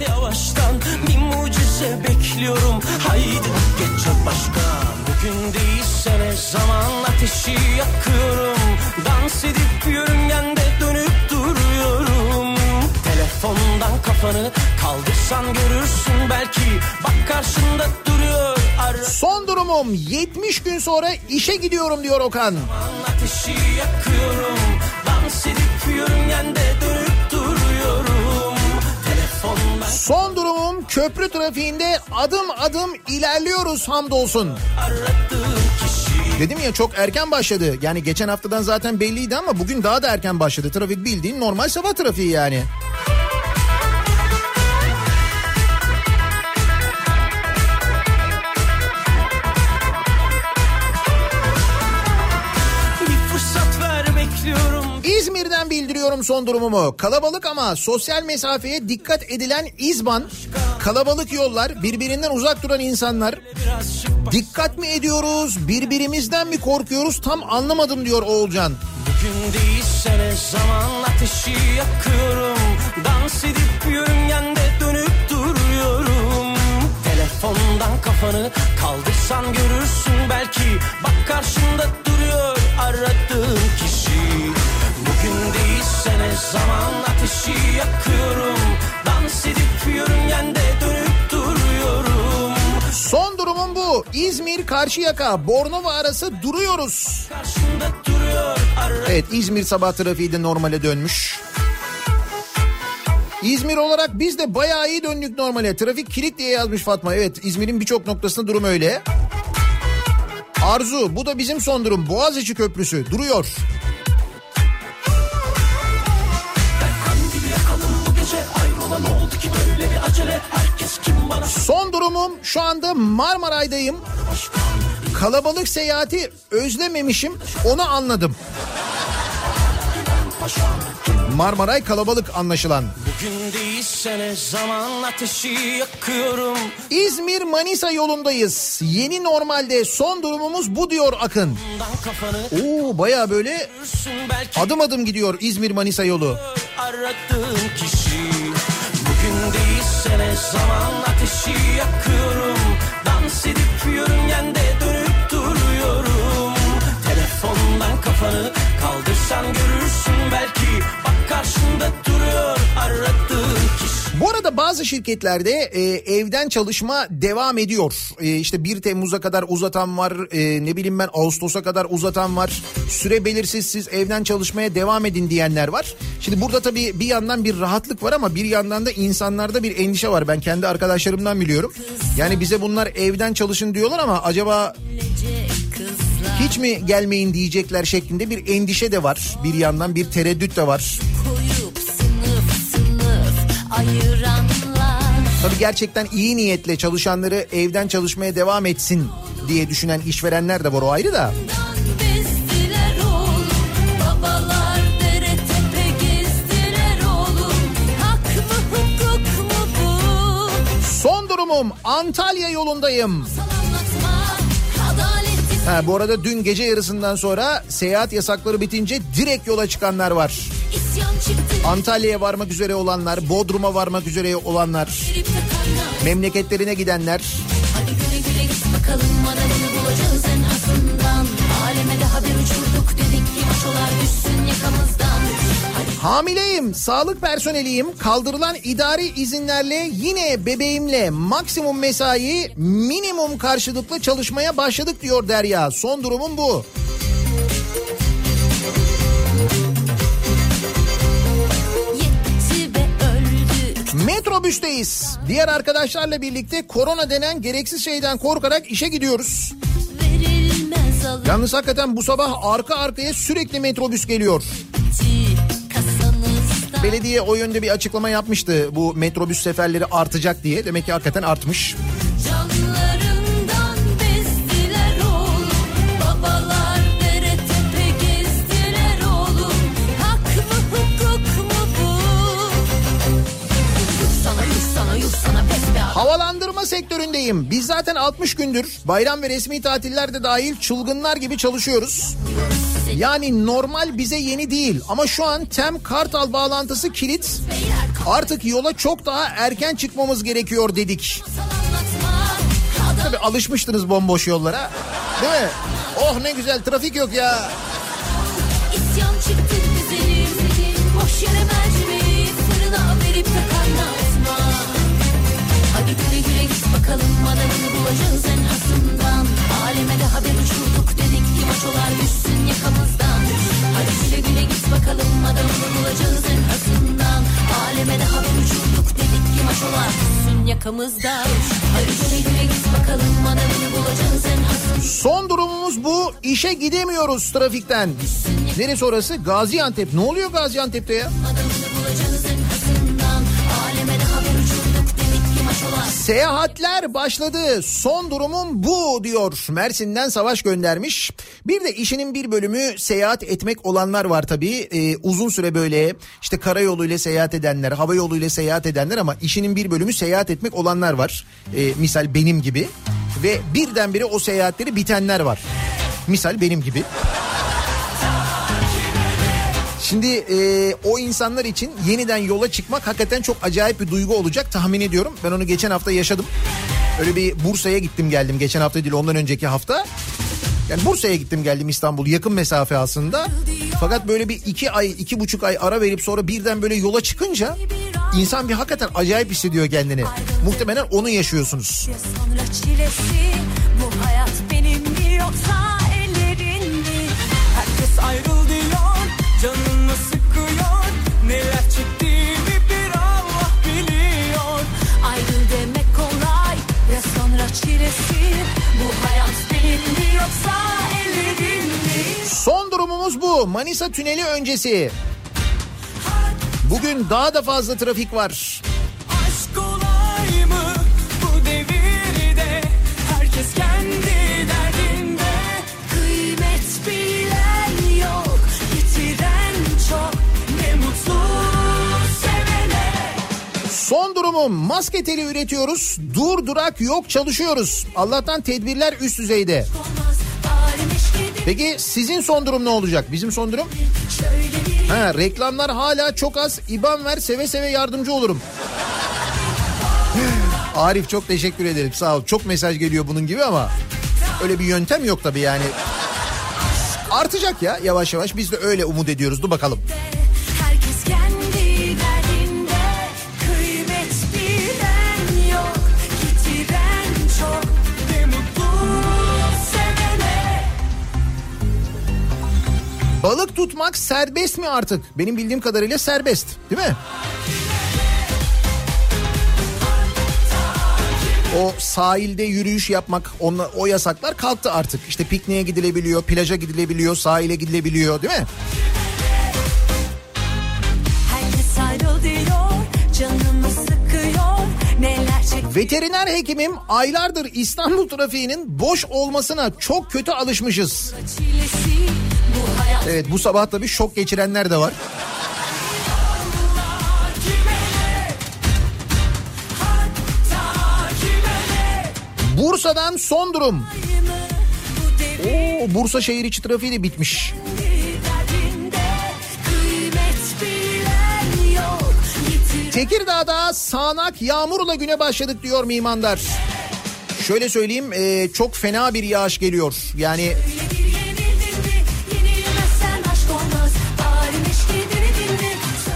Yavaştan bir mucize bekliyorum Haydi geç başka Bugün değilse ne zaman ateşi yakıyorum Dans edip yörüngende Telefondan kafanı kaldırsan görürsün belki Bak karşında duruyor ara Son durumum 70 gün sonra işe gidiyorum diyor Okan. ateşi yakıyorum Dans edip yörüngende dönüp duruyorum Telefondan Son durumum köprü trafiğinde adım adım ilerliyoruz hamdolsun. aradığım Dedim ya çok erken başladı. Yani geçen haftadan zaten belliydi ama bugün daha da erken başladı. Trafik bildiğin normal sabah trafiği yani. Bildiriyorum son durumumu. Kalabalık ama sosyal mesafeye dikkat edilen İzban, kalabalık yollar, birbirinden uzak duran insanlar. Dikkat mi ediyoruz, birbirimizden mi korkuyoruz tam anlamadım diyor Oğulcan. Bugün değilse ne zaman ateşi yakıyorum Dans edip yörüngende dönüp duruyorum Telefondan kafanı kaldırsan görürsün belki Bak karşında duruyor aradığın kişi değilse ne zaman ateşi yakıyorum Dans edip yörüngende dönüp duruyorum Son durumum bu. İzmir Karşıyaka Bornova arası duruyoruz. Duruyor Evet İzmir sabah trafiği de normale dönmüş. İzmir olarak biz de bayağı iyi döndük normale. Trafik kilit diye yazmış Fatma. Evet İzmir'in birçok noktasında durum öyle. Arzu bu da bizim son durum. Boğaziçi Köprüsü duruyor. Son durumum şu anda Marmaray'dayım. Kalabalık seyahati özlememişim onu anladım. Marmaray kalabalık anlaşılan. Bugün değilse ne zaman ateşi yakıyorum İzmir Manisa yolundayız. Yeni normalde son durumumuz bu diyor Akın. Oo baya böyle adım adım gidiyor İzmir Manisa yolu. aradığım kişi Bugün değilse ne zaman ateşi yakıyorum. Dans edip yörüngende dönüp duruyorum. Telefondan kafanı kaldırsan görürsün belki Bak karşında duruyor. Kişi Bu arada bazı şirketlerde e, evden çalışma devam ediyor. E, işte 1 Temmuz'a kadar uzatan var, e, ne bileyim ben Ağustos'a kadar uzatan var. Süre belirsiz siz evden çalışmaya devam edin diyenler var. Şimdi burada tabii bir yandan bir rahatlık var ama bir yandan da insanlarda bir endişe var. Ben kendi arkadaşlarımdan biliyorum. Yani bize bunlar evden çalışın diyorlar ama acaba hiç mi gelmeyin diyecekler şeklinde bir endişe de var. Bir yandan bir tereddüt de var. Sınıf ayıranlar Tabii gerçekten iyi niyetle çalışanları evden çalışmaya devam etsin diye düşünen işverenler de var o ayrı da. Son durumum Antalya yolundayım. Ha, bu arada dün gece yarısından sonra seyahat yasakları bitince direkt yola çıkanlar var. Antalya'ya varmak üzere olanlar, Bodrum'a varmak üzere olanlar, memleketlerine gidenler. Hadi güle güle git bakalım adamını bulacağız en azından Aleme daha bir uçurduk dedik ki maşolar düşsün yakamızdan Hamileyim, sağlık personeliyim. Kaldırılan idari izinlerle yine bebeğimle maksimum mesai, minimum karşılıklı çalışmaya başladık diyor Derya. Son durumum bu. Metrobüsteyiz. Diğer arkadaşlarla birlikte korona denen gereksiz şeyden korkarak işe gidiyoruz. Yalnız hakikaten bu sabah arka arkaya sürekli metrobüs geliyor. kasanızda Belediye o yönde bir açıklama yapmıştı. Bu metrobüs seferleri artacak diye. Demek ki hakikaten artmış. Canlarından sektöründeyim. Biz zaten 60 gündür bayram ve resmi tatillerde dahil çılgınlar gibi çalışıyoruz. Yani normal bize yeni değil ama şu an Tem Kartal bağlantısı kilit. Artık yola çok daha erken çıkmamız gerekiyor dedik. Tabii alışmıştınız bomboş yollara. Değil mi? Oh ne güzel trafik yok ya. Adamını bulacağız en azından Aleme de haber uçurduk dedik ki maçolar düşsün yakamızdan Hadi güle güle git bakalım adamını bulacağız en azından Aleme de haber uçurduk dedik ki maçolar düşsün yakamızdan Hadi güle güle git bakalım adamını bulacağız en azından Son durumumuz bu. İşe gidemiyoruz trafikten. Neresi orası? Gaziantep. Ne oluyor Gaziantep'te ya? Adamını Seyahatler başladı. Son durumum bu diyor. Mersin'den Savaş göndermiş. Bir de işinin bir bölümü seyahat etmek olanlar var tabii. Ee, uzun süre böyle işte karayoluyla seyahat edenler, hava yoluyla seyahat edenler ama işinin bir bölümü seyahat etmek olanlar var. Ee, misal benim gibi. Ve birdenbire o seyahatleri bitenler var. Misal benim gibi. Şimdi e, o insanlar için yeniden yola çıkmak hakikaten çok acayip bir duygu olacak tahmin ediyorum. Ben onu geçen hafta yaşadım. Öyle bir Bursa'ya gittim geldim geçen hafta değil ondan önceki hafta. Yani Bursa'ya gittim geldim İstanbul yakın mesafe aslında. Fakat böyle bir iki ay iki buçuk ay ara verip sonra birden böyle yola çıkınca insan bir hakikaten acayip hissediyor kendini. Muhtemelen onu yaşıyorsunuz. Sonra çilesi bu hayat benim mi yoksa Neler çektiğimi bir Allah biliyor Ayrıl demek kolay ya sonra çilesi Bu hayat benim yoksa ellerin mi? Son durumumuz bu. Manisa Tüneli öncesi. Bugün daha da fazla trafik var. Son durumum maske teli üretiyoruz. Dur durak yok çalışıyoruz. Allah'tan tedbirler üst düzeyde. Peki sizin son durum ne olacak? Bizim son durum? Ha, reklamlar hala çok az. İban ver seve seve yardımcı olurum. <sighs> Arif çok teşekkür ederim sağ ol. Çok mesaj geliyor bunun gibi ama öyle bir yöntem yok tabii yani. Artacak ya yavaş yavaş biz de öyle umut ediyoruz. Dur bakalım. Balık tutmak serbest mi artık? Benim bildiğim kadarıyla serbest değil mi? O sahilde yürüyüş yapmak onla, o yasaklar kalktı artık. İşte pikniğe gidilebiliyor, plaja gidilebiliyor, sahile gidilebiliyor değil mi? Veteriner hekimim aylardır İstanbul trafiğinin boş olmasına çok kötü alışmışız. çilesi. Evet bu sabah tabii şok geçirenler de var. Bursa'dan son durum. Oo, Bursa şehir içi trafiği de bitmiş. Tekirdağ'da sağanak yağmurla güne başladık diyor mimandar. şöyle söyleyeyim e, çok fena bir yağış geliyor. Yani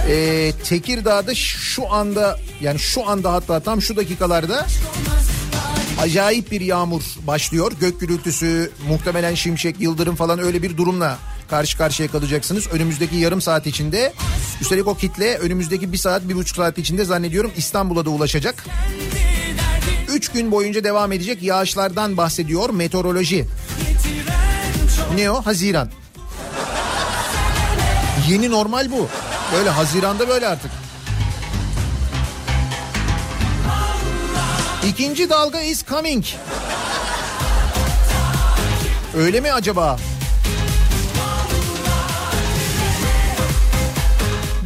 e, Tekirdağ'da şu anda yani şu anda hatta tam şu dakikalarda acayip bir yağmur başlıyor. Gök gürültüsü, muhtemelen şimşek, yıldırım falan öyle bir durumla karşı karşıya kalacaksınız. Önümüzdeki yarım saat içinde üstelik o kitle önümüzdeki bir saat, bir buçuk saat içinde zannediyorum İstanbul'a da ulaşacak. Üç gün boyunca devam edecek yağışlardan bahsediyor meteoroloji. Ne o? Haziran. Yeni normal bu. Böyle Haziran'da böyle artık. İkinci dalga is coming. Öyle mi acaba?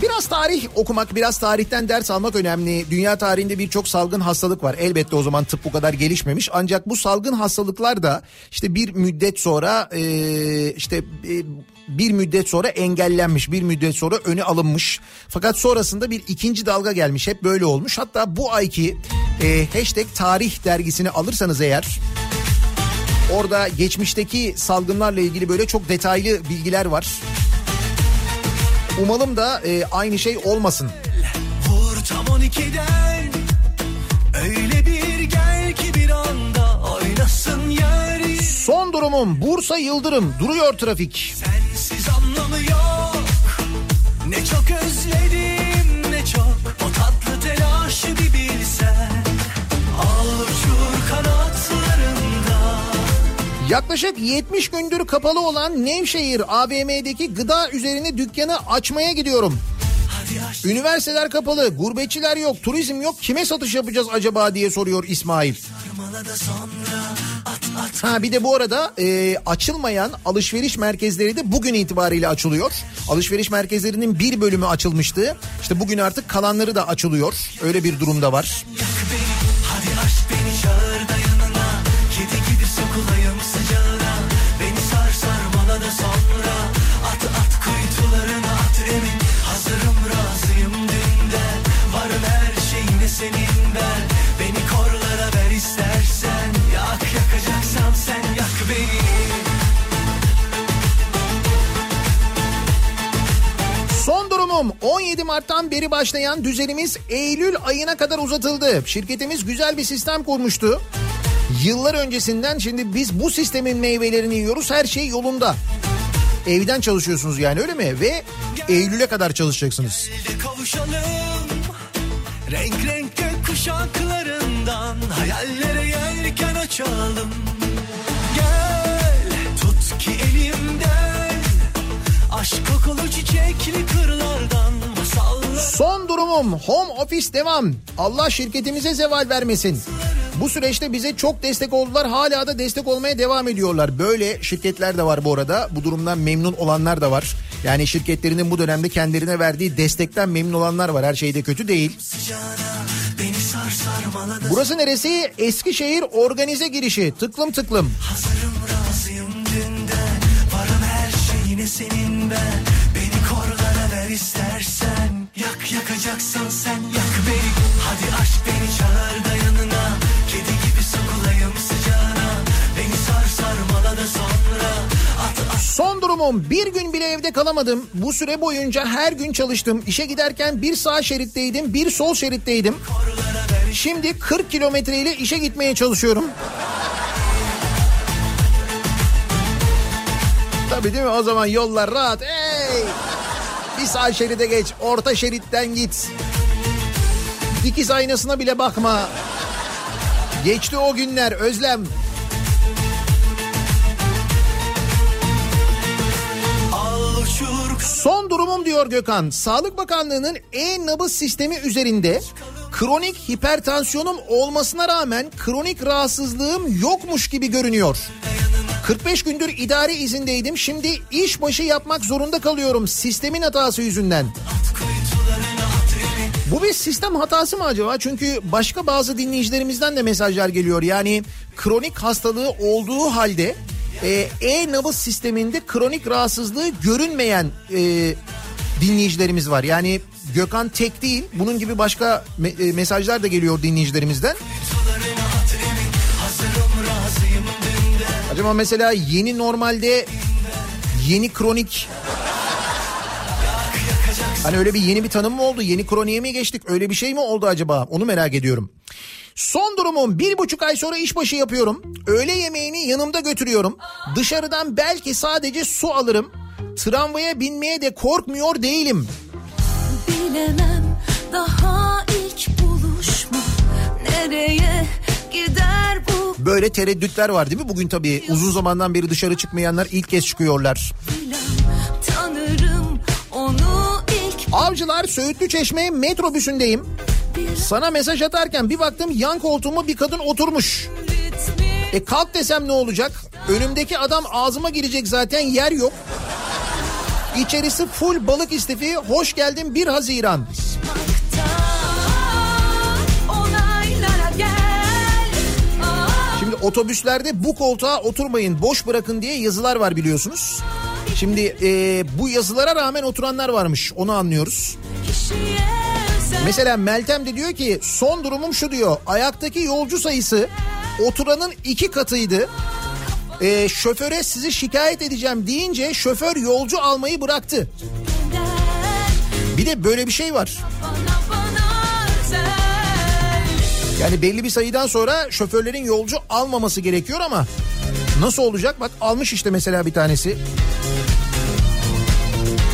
Biraz tarih okumak, biraz tarihten ders almak önemli. Dünya tarihinde birçok salgın hastalık var. Elbette o zaman tıp bu kadar gelişmemiş. Ancak bu salgın hastalıklar da işte bir müddet sonra işte bir müddet sonra engellenmiş, bir müddet sonra öne alınmış. Fakat sonrasında bir ikinci dalga gelmiş. Hep böyle olmuş. Hatta bu ayki e, hashtag tarih dergisini alırsanız eğer orada geçmişteki salgınlarla ilgili böyle çok detaylı bilgiler var. Umalım da e, aynı şey olmasın. Vur tam 12'den Öyle bir gel ki bir anda Oynasın yer Son durumum Bursa Yıldırım. Duruyor trafik. Sensiz anlamı yok. Ne çok özledim ne çok. O tatlı telaşı bir bilsen. Al uçur kanatlarında Yaklaşık 70 gündür kapalı olan Nevşehir AVM'deki gıda üzerine dükkanı açmaya gidiyorum. Üniversiteler kapalı, gurbetçiler yok, turizm yok. Kime satış yapacağız acaba diye soruyor İsmail. Ha bir de bu arada e, açılmayan alışveriş merkezleri de bugün itibariyle açılıyor. Alışveriş merkezlerinin bir bölümü açılmıştı. İşte bugün artık kalanları da açılıyor. Öyle bir durumda var. yak beni Hadi aç 17 Mart'tan beri başlayan düzenimiz Eylül ayına kadar uzatıldı. Şirketimiz güzel bir sistem kurmuştu. Yıllar öncesinden şimdi biz bu sistemin meyvelerini yiyoruz her şey yolunda. Evden çalışıyorsunuz yani öyle mi? Ve Eylül'e kadar çalışacaksınız. Renk renk kuşaklarından Hayallere yelken açalım Aşk kokulu çiçekli kırlardan Son durumum home office devam. Allah şirketimize zeval vermesin. Bu süreçte bize çok destek oldular. Hala da destek olmaya devam ediyorlar. Böyle şirketler de var bu arada. Bu durumdan memnun olanlar da var. Yani şirketlerinin bu dönemde kendilerine verdiği destekten memnun olanlar var. Her şeyde kötü değil. Burası neresi? Eskişehir organize girişi. Tıklım tıklım. Hazırım razıyım dünden Varım her şeyine senin ben Beni korlara ver istersen Yak yakacaksan sen yak beni Hadi aç beni çağır da yanına Kedi gibi sokulayım sıcağına Beni sar sarmala da sonra Son durumum bir gün bile evde kalamadım. Bu süre boyunca her gün çalıştım. İşe giderken bir sağ şeritteydim bir sol şeritteydim. Şimdi 40 kilometreyle işe gitmeye çalışıyorum. Tabii değil mi o zaman yollar rahat. Ey! Bir sağ şeride geç orta şeritten git. Dikiz aynasına bile bakma. Geçti o günler özlem. Son durumum diyor Gökhan. Sağlık Bakanlığı'nın e-nabız sistemi üzerinde kronik hipertansiyonum olmasına rağmen kronik rahatsızlığım yokmuş gibi görünüyor. 45 gündür idari izindeydim. Şimdi iş başı yapmak zorunda kalıyorum sistemin hatası yüzünden. Bu bir sistem hatası mı acaba? Çünkü başka bazı dinleyicilerimizden de mesajlar geliyor. Yani kronik hastalığı olduğu halde e, e-nabız sisteminde kronik rahatsızlığı görünmeyen e, dinleyicilerimiz var. Yani Gökhan tek değil. Bunun gibi başka me- e, mesajlar da geliyor dinleyicilerimizden. Hazırım Acaba mesela yeni normalde yeni kronik Hani öyle bir yeni bir tanım mı oldu? Yeni kroniğe mi geçtik? Öyle bir şey mi oldu acaba? Onu merak ediyorum. Son durumum bir buçuk ay sonra işbaşı yapıyorum. Öğle yemeğini yanımda götürüyorum. Dışarıdan belki sadece su alırım. Tramvaya binmeye de korkmuyor değilim. Bilemem daha ilk buluşma nereye Böyle tereddütler var değil mi? Bugün tabii uzun zamandan beri dışarı çıkmayanlar ilk kez çıkıyorlar. Avcılar Söğütlü Çeşme metrobüsündeyim. Sana mesaj atarken bir baktım yan koltuğuma bir kadın oturmuş. E kalk desem ne olacak? Önümdeki adam ağzıma girecek zaten yer yok. İçerisi full balık istifi. Hoş geldin 1 Haziran. Otobüslerde bu koltuğa oturmayın boş bırakın diye yazılar var biliyorsunuz. Şimdi e, bu yazılara rağmen oturanlar varmış onu anlıyoruz. Mesela Meltem de diyor ki son durumum şu diyor. Ayaktaki yolcu sayısı oturanın iki katıydı. E, şoföre sizi şikayet edeceğim deyince şoför yolcu almayı bıraktı. Bir de böyle bir şey var. bana bana özel Yani belli bir sayıdan sonra şoförlerin yolcu almaması gerekiyor ama nasıl olacak? Bak almış işte mesela bir tanesi.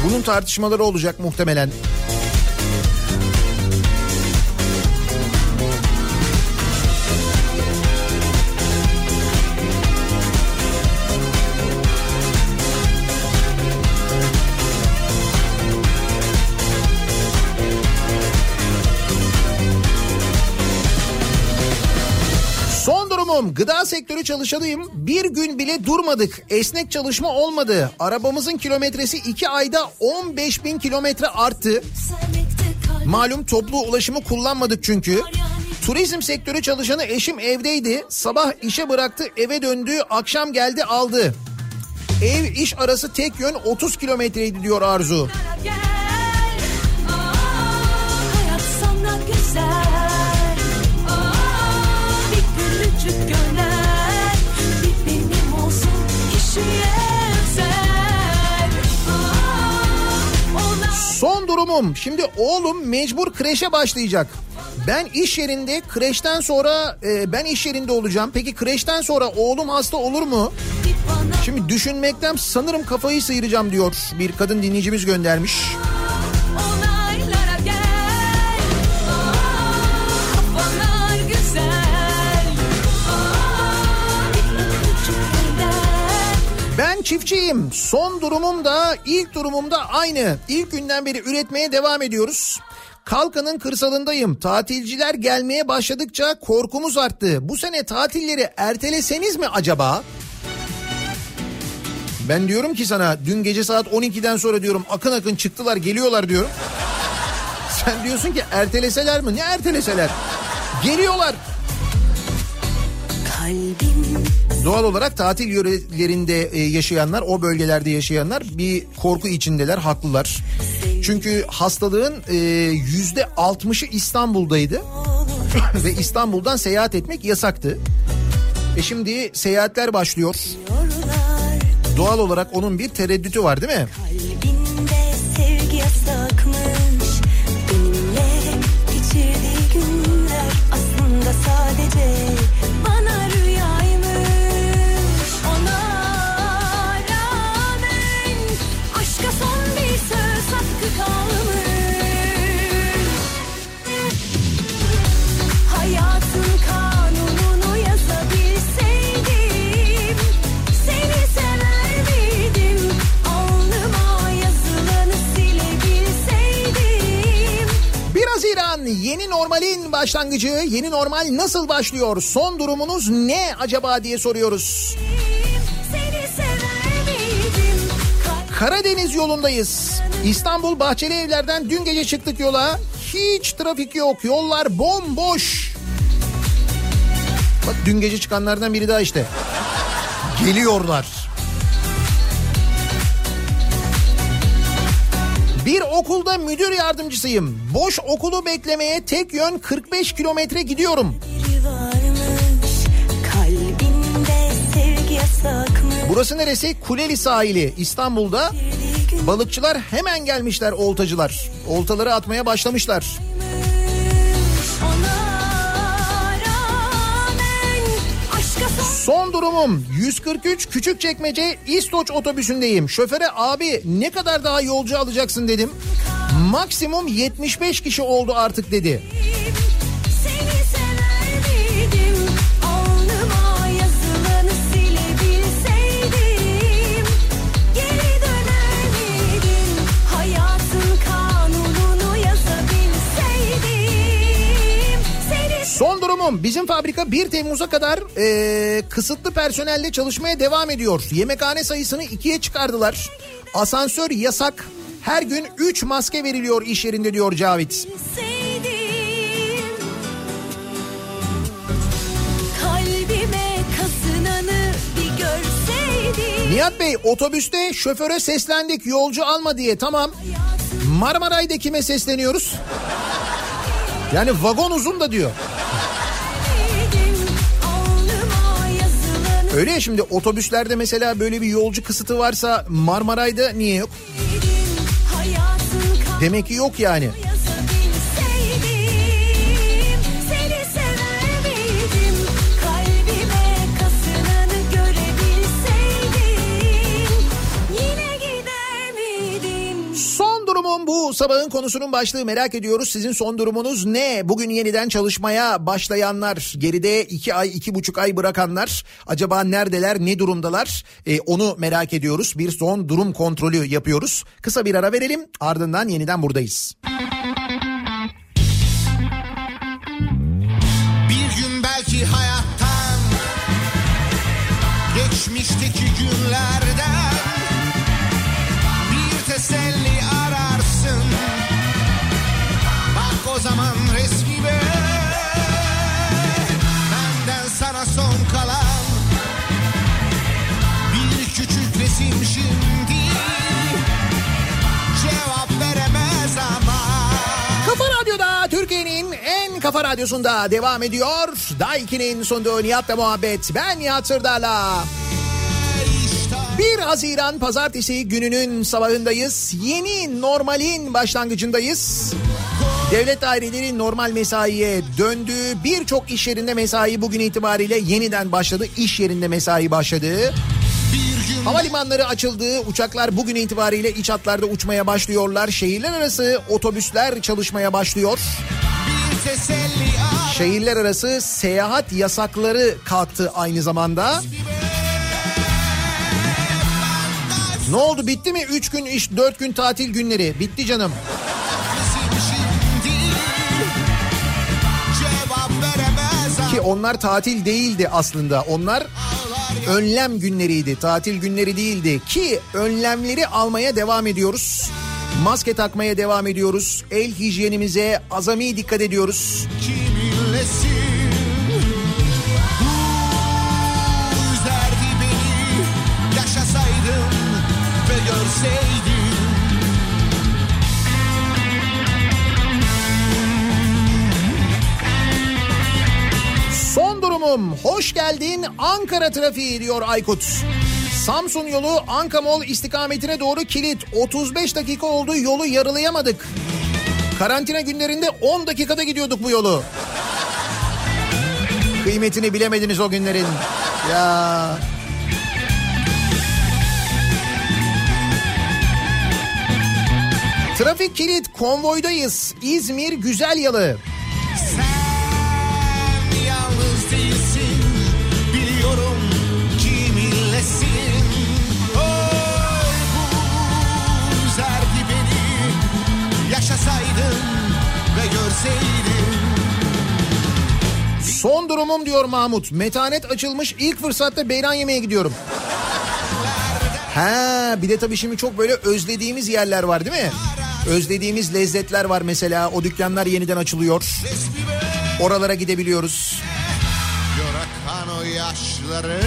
Bunun tartışmaları olacak muhtemelen. Durumum gıda sektörü çalışanıyım. Bir gün bile durmadık. Esnek çalışma olmadı. Arabamızın kilometresi 2 ayda 15 bin kilometre arttı. Malum toplu ulaşımı kullanmadık çünkü. Turizm sektörü çalışanı eşim evdeydi. Sabah işe bıraktı eve döndü akşam geldi aldı. Ev iş arası tek yön 30 kilometreydi diyor Arzu. gel Aa, hayat sana güzel Son durumum. Şimdi oğlum mecbur kreşe başlayacak. Ben iş yerinde kreşten sonra e, ben iş yerinde olacağım. Peki kreşten sonra oğlum hasta olur mu? Şimdi düşünmekten sanırım kafayı sıyıracağım diyor. Bir kadın dinleyicimiz göndermiş. Çiftçiyim. Son durumum da ilk durumum da aynı. İlk günden beri üretmeye devam ediyoruz. Kalkanın kırsalındayım. Tatilciler gelmeye başladıkça korkumuz arttı. Bu sene tatilleri erteleseniz mi acaba? Ben diyorum ki sana dün gece saat 12'den sonra diyorum akın akın çıktılar geliyorlar diyorum. Sen diyorsun ki erteleseler mi? Ne erteleseler? Geliyorlar. Doğal olarak tatil yörelerinde e, yaşayanlar, o bölgelerde yaşayanlar bir korku içindeler, haklılar. Çünkü hastalığın e, yüzde 60'ı İstanbul'daydı ve İstanbul'dan seyahat etmek yasaktı. E şimdi seyahatler başlıyor. Doğal olarak onun bir tereddütü var değil mi? Kalbinde sevgi yasakmış Benimle geçirdiği günler Aslında sadece normalin başlangıcı. Yeni normal nasıl başlıyor? Son durumunuz ne acaba diye soruyoruz. Karadeniz yolundayız. İstanbul Bahçeli Evler'den dün gece çıktık yola. Hiç trafik yok. Yollar bomboş. Bak dün gece çıkanlardan biri daha işte. Geliyorlar. Bir okulda müdür yardımcısıyım. Boş okulu beklemeye tek yön 45 kilometre gidiyorum. Burası neresi? Kuleli sahili İstanbul'da. Balıkçılar hemen gelmişler oltacılar. Oltaları atmaya başlamışlar. Son durumum 143 Küçükçekmece İstoç otobüsündeyim. Şoföre abi ne kadar daha yolcu alacaksın dedim. Maksimum 75 kişi oldu artık dedi. Son durumum bizim fabrika 1 Temmuz'a kadar eee, kısıtlı personelle çalışmaya devam ediyor. Yemekhane sayısını ikiye çıkardılar. Asansör yasak. Her gün 3 maske veriliyor iş yerinde diyor Cavit. Nihat Bey otobüste şoföre seslendik yolcu alma diye tamam. Marmaray'da kime sesleniyoruz? Yani vagon uzun da diyor. Öyle ya şimdi otobüslerde mesela böyle bir yolcu kısıtı varsa Marmaray'da niye yok? Demek ki yok yani. Durumum bu sabahın konusunun başlığı merak ediyoruz. Sizin son durumunuz ne? Bugün yeniden çalışmaya başlayanlar, geride iki ay, iki buçuk ay bırakanlar acaba neredeler, ne durumdalar? Ee, onu merak ediyoruz. Bir son durum kontrolü yapıyoruz. Kısa bir ara verelim ardından yeniden buradayız. Bir gün belki hayattan Geçmişteki günlerden Bir teselli resim şimdi Cevap veremez ama Kafa Radyo'da Türkiye'nin en kafa radyosunda devam ediyor. Daiki'nin sunduğu Nihat'la muhabbet. Ben Nihat Sırdar'la. 1 Haziran pazartesi gününün sabahındayız. Yeni normalin başlangıcındayız. Devlet daireleri normal mesaiye döndü. Birçok iş yerinde mesai bugün itibariyle yeniden başladı. İş yerinde mesai başladı. Havalimanları açıldı. Uçaklar bugün itibariyle iç hatlarda uçmaya başlıyorlar. Şehirler arası otobüsler çalışmaya başlıyor. Şehirler arası seyahat yasakları kalktı aynı zamanda. Ne oldu bitti mi? 3 gün iş 4 gün tatil günleri. Bitti canım. Ki onlar tatil değildi aslında. Onlar önlem günleriydi. Tatil günleri değildi. Ki önlemleri almaya devam ediyoruz. Maske takmaya devam ediyoruz. El hijyenimize azami dikkat ediyoruz. kiminlesin Bu durumum hoş geldin Ankara trafiği diyor Aykut. Samsun yolu Ankamol istikametine doğru kilit. 35 dakika oldu yolu yarılayamadık. Karantina günlerinde 10 dakikada gidiyorduk bu yolu. Kıymetini bilemediniz o günlerin. Ya. Trafik kilit konvoydayız. İzmir Güzel Yalı. Sen değilsin Biliyorum kiminlesin Oy bu üzerdi beni Yaşasaydım ve görseydim Son durumum diyor Mahmut. Metanet açılmış ilk fırsatta beyran yemeye gidiyorum. Ha bir de tabii şimdi çok böyle özlediğimiz yerler var değil mi? Özlediğimiz lezzetler var mesela. O dükkanlar yeniden açılıyor. Oralara gidebiliyoruz. O yaşları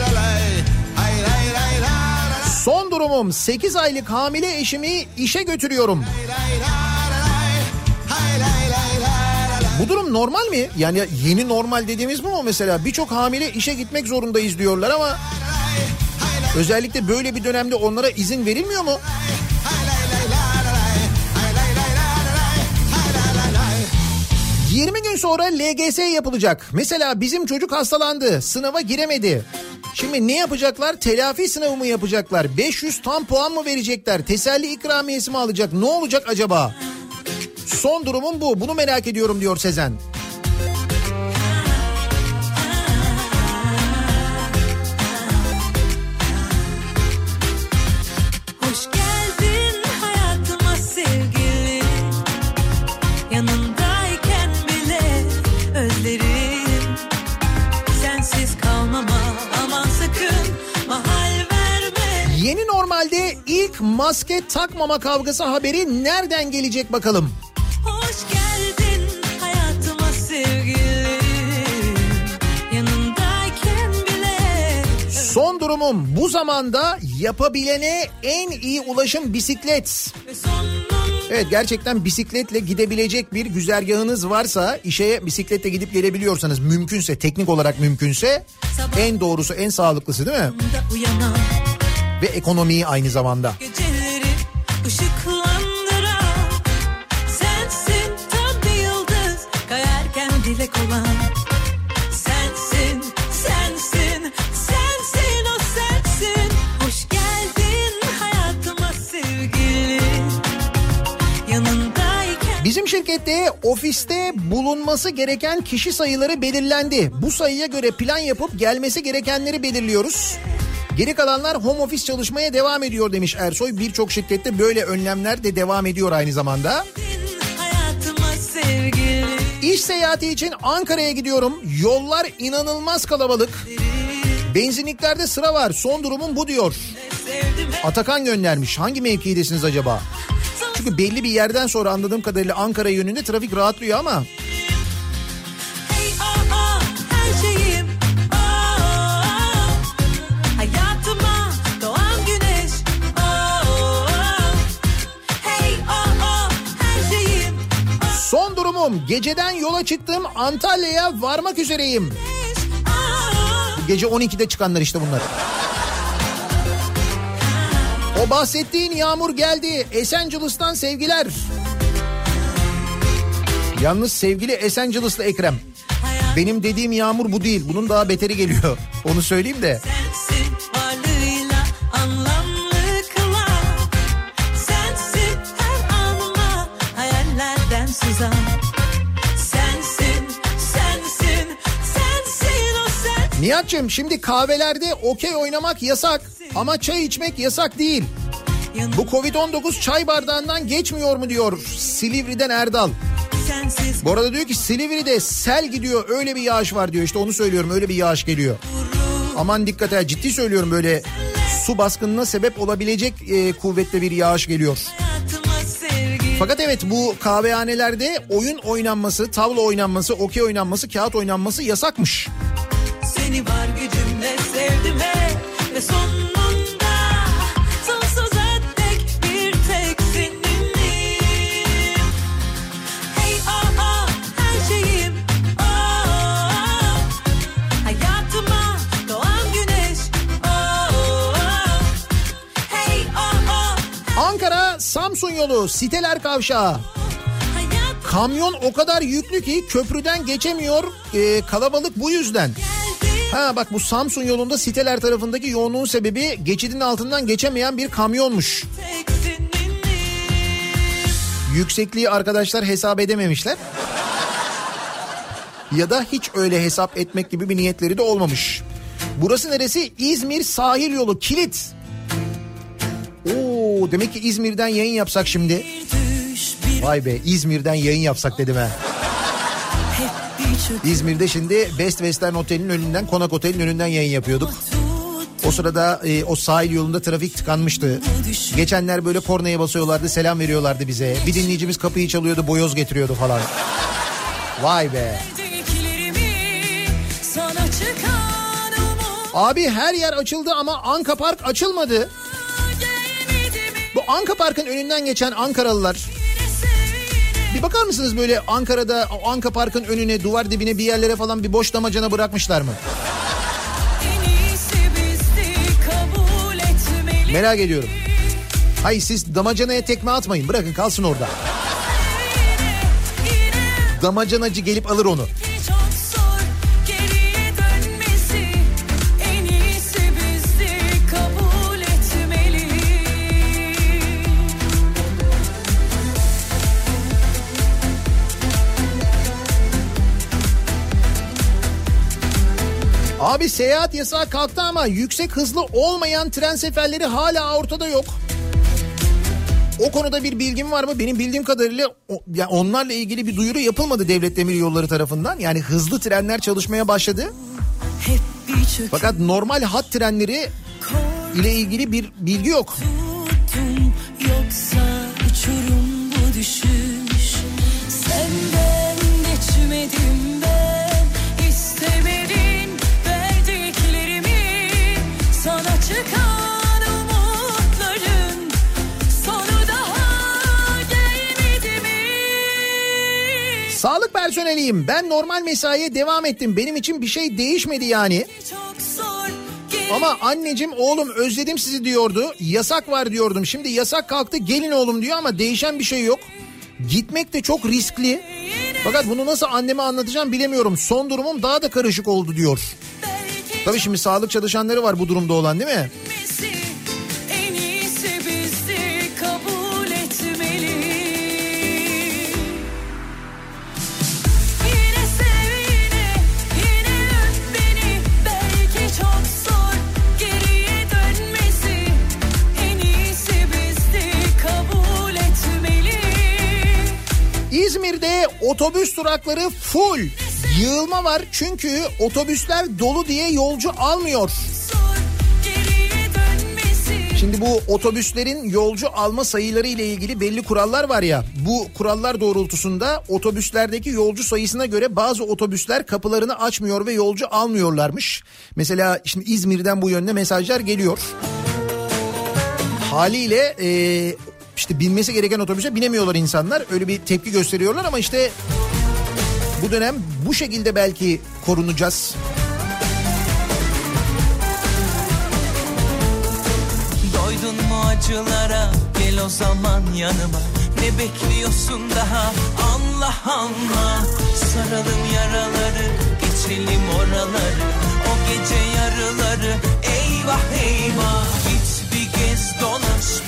lalay, hay lay lay la la Son durumum 8 aylık hamile eşimi işe götürüyorum. lay lay, la. Bu durum normal mi? Yani yeni normal dediğimiz bu mu mesela? Birçok hamile işe gitmek zorundayız diyorlar ama Özellikle böyle bir dönemde onlara izin verilmiyor mu? Sonra LGS yapılacak. Mesela bizim çocuk hastalandı, sınava giremedi. Şimdi ne yapacaklar? Telafi sınavı mı yapacaklar? 500 tam puan mı verecekler? Teselli ikramiyesi mi alacak? Ne olacak acaba? Son durumum bu. Bunu merak ediyorum diyor Sezen. Yeni normalde ilk maske takmama kavgası haberi nereden gelecek bakalım? Hoş geldin hayatıma sevgili Son durumum bu zamanda yapabilene en iyi ulaşım bisiklet. Evet gerçekten bisikletle gidebilecek bir güzergahınız varsa işe bisikletle gidip gelebiliyorsanız mümkünse teknik olarak mümkünse en doğrusu en sağlıklısı değil mi? uyanan Ve ekonomiyi aynı zamanda. Geceleri ışıklandıran Sensin tam bir yıldız Kayarken dilek olan Sensin, sensin, sensin o sensin Hoş geldin hayatıma sevgili Yanındayken Bizim şirkette ofiste bulunması gereken kişi sayıları belirlendi. Bu sayıya göre plan yapıp gelmesi gerekenleri belirliyoruz. Geri kalanlar home office çalışmaya devam ediyor demiş Ersoy. Birçok şirkette böyle önlemler de devam ediyor aynı zamanda. İş seyahati için Ankara'ya gidiyorum. Yollar inanılmaz kalabalık. Benzinliklerde sıra var. Son durumum bu diyor. Atakan göndermiş. Hangi mevkidesiniz acaba? Çünkü belli bir yerden sonra anladığım kadarıyla Ankara yönünde trafik rahatlıyor ama Durumum geceden yola çıktım Antalya'ya varmak üzereyim. Gece 12'de çıkanlar işte bunlar. O bahsettiğin yağmur geldi. Esencilis'tan sevgiler. Yalnız sevgili Esencilis'lı Ekrem. Benim dediğim yağmur bu değil. Bunun daha beteri geliyor. Onu söyleyeyim de. sensin Nihat'cığım şimdi kahvelerde okey oynamak yasak. Ama çay içmek yasak değil. Bu Covid-19 çay bardağından geçmiyor mu diyor Silivri'den Erdal. Bu arada diyor ki Silivri'de sel gidiyor öyle bir yağış var diyor. İşte onu söylüyorum öyle bir yağış geliyor. Aman dikkat et ciddi söylüyorum böyle su baskınına sebep olabilecek e, kuvvetli bir yağış geliyor. Fakat evet bu kahvehanelerde oyun oynanması, tavla oynanması, okey oynanması, kağıt oynanması yasakmış. Seni var gücümle sevdim hep ve sonunda sonsuza dek bir tek seninim. Hey aa aa her şeyim aa hayatıma doğan güneş aa Hey aa aa Ankara Samsun yolu siteler kavşağı. Kamyon o kadar yüklü ki köprüden geçemiyor. E, kalabalık bu yüzden. Ha bak bu Samsun yolunda siteler tarafındaki yoğunluğun sebebi geçidin altından geçemeyen bir kamyonmuş. Yüksekliği arkadaşlar hesap edememişler. Ya da hiç öyle hesap etmek gibi bir niyetleri de olmamış. Burası neresi? İzmir sahil yolu kilit. Oo demek ki İzmir'den yayın yapsak şimdi. Vay be İzmir'den yayın yapsak dedim ha. İzmir'de şimdi Best Western Otel'in önünden Konak Otel'in önünden yayın yapıyorduk. O sırada e, o sahil yolunda trafik tıkanmıştı. Geçenler böyle kornaya basıyorlardı, selam veriyorlardı bize. Bir dinleyicimiz kapıyı çalıyordu, boyoz getiriyordu falan. Vay be. Abi her yer açıldı ama Anka Park açılmadı. Bu Anka Park'ın önünden geçen Ankaralılar bir bakar mısınız böyle Ankara'da Anka Park'ın önüne duvar dibine bir yerlere falan bir boş damacana bırakmışlar mı? Merak ediyorum. Hayır siz damacanaya tekme atmayın. Bırakın kalsın orada. Damacanacı gelip alır onu. Abi seyahat yasağı kalktı ama yüksek hızlı olmayan tren seferleri hala ortada yok. O konuda bir bilgim var mı? Benim bildiğim kadarıyla onlarla ilgili bir duyuru yapılmadı devlet demir yolları tarafından. Yani hızlı trenler çalışmaya başladı. Fakat normal hat trenleri ile ilgili bir bilgi yok. korktum Yoksa uçurum bu düşüş Sağlık personeliyim. Ben normal mesaiye devam ettim. Benim için bir şey değişmedi yani. Ama anneciğim oğlum özledim sizi diyordu. Yasak var diyordum. Şimdi yasak kalktı gelin oğlum diyor ama değişen bir şey yok. Gitmek de çok riskli. Fakat bunu nasıl anneme anlatacağım bilemiyorum. Son durumum daha da karışık oldu diyor. Tabii şimdi sağlık çalışanları var bu durumda olan değil mi? İzmir'de otobüs durakları full. Yığılma var çünkü otobüsler dolu diye yolcu almıyor. Şimdi bu otobüslerin yolcu alma sayıları ile ilgili belli kurallar var ya. Bu kurallar doğrultusunda otobüslerdeki yolcu sayısına göre bazı otobüsler kapılarını açmıyor ve yolcu almıyorlarmış. Mesela şimdi İzmir'den bu yönde mesajlar geliyor. Haliyle e, işte binmesi gereken otobüse binemiyorlar insanlar. Öyle bir tepki gösteriyorlar ama işte bu dönem bu şekilde belki korunacağız. Doydun mu acılara? Gel o zaman yanıma. Ne bekliyorsun daha? Anla anla Saralım yaraları geçelim oraları. O gece yarıları. Eyvah eyvah. Git bir gez dolaş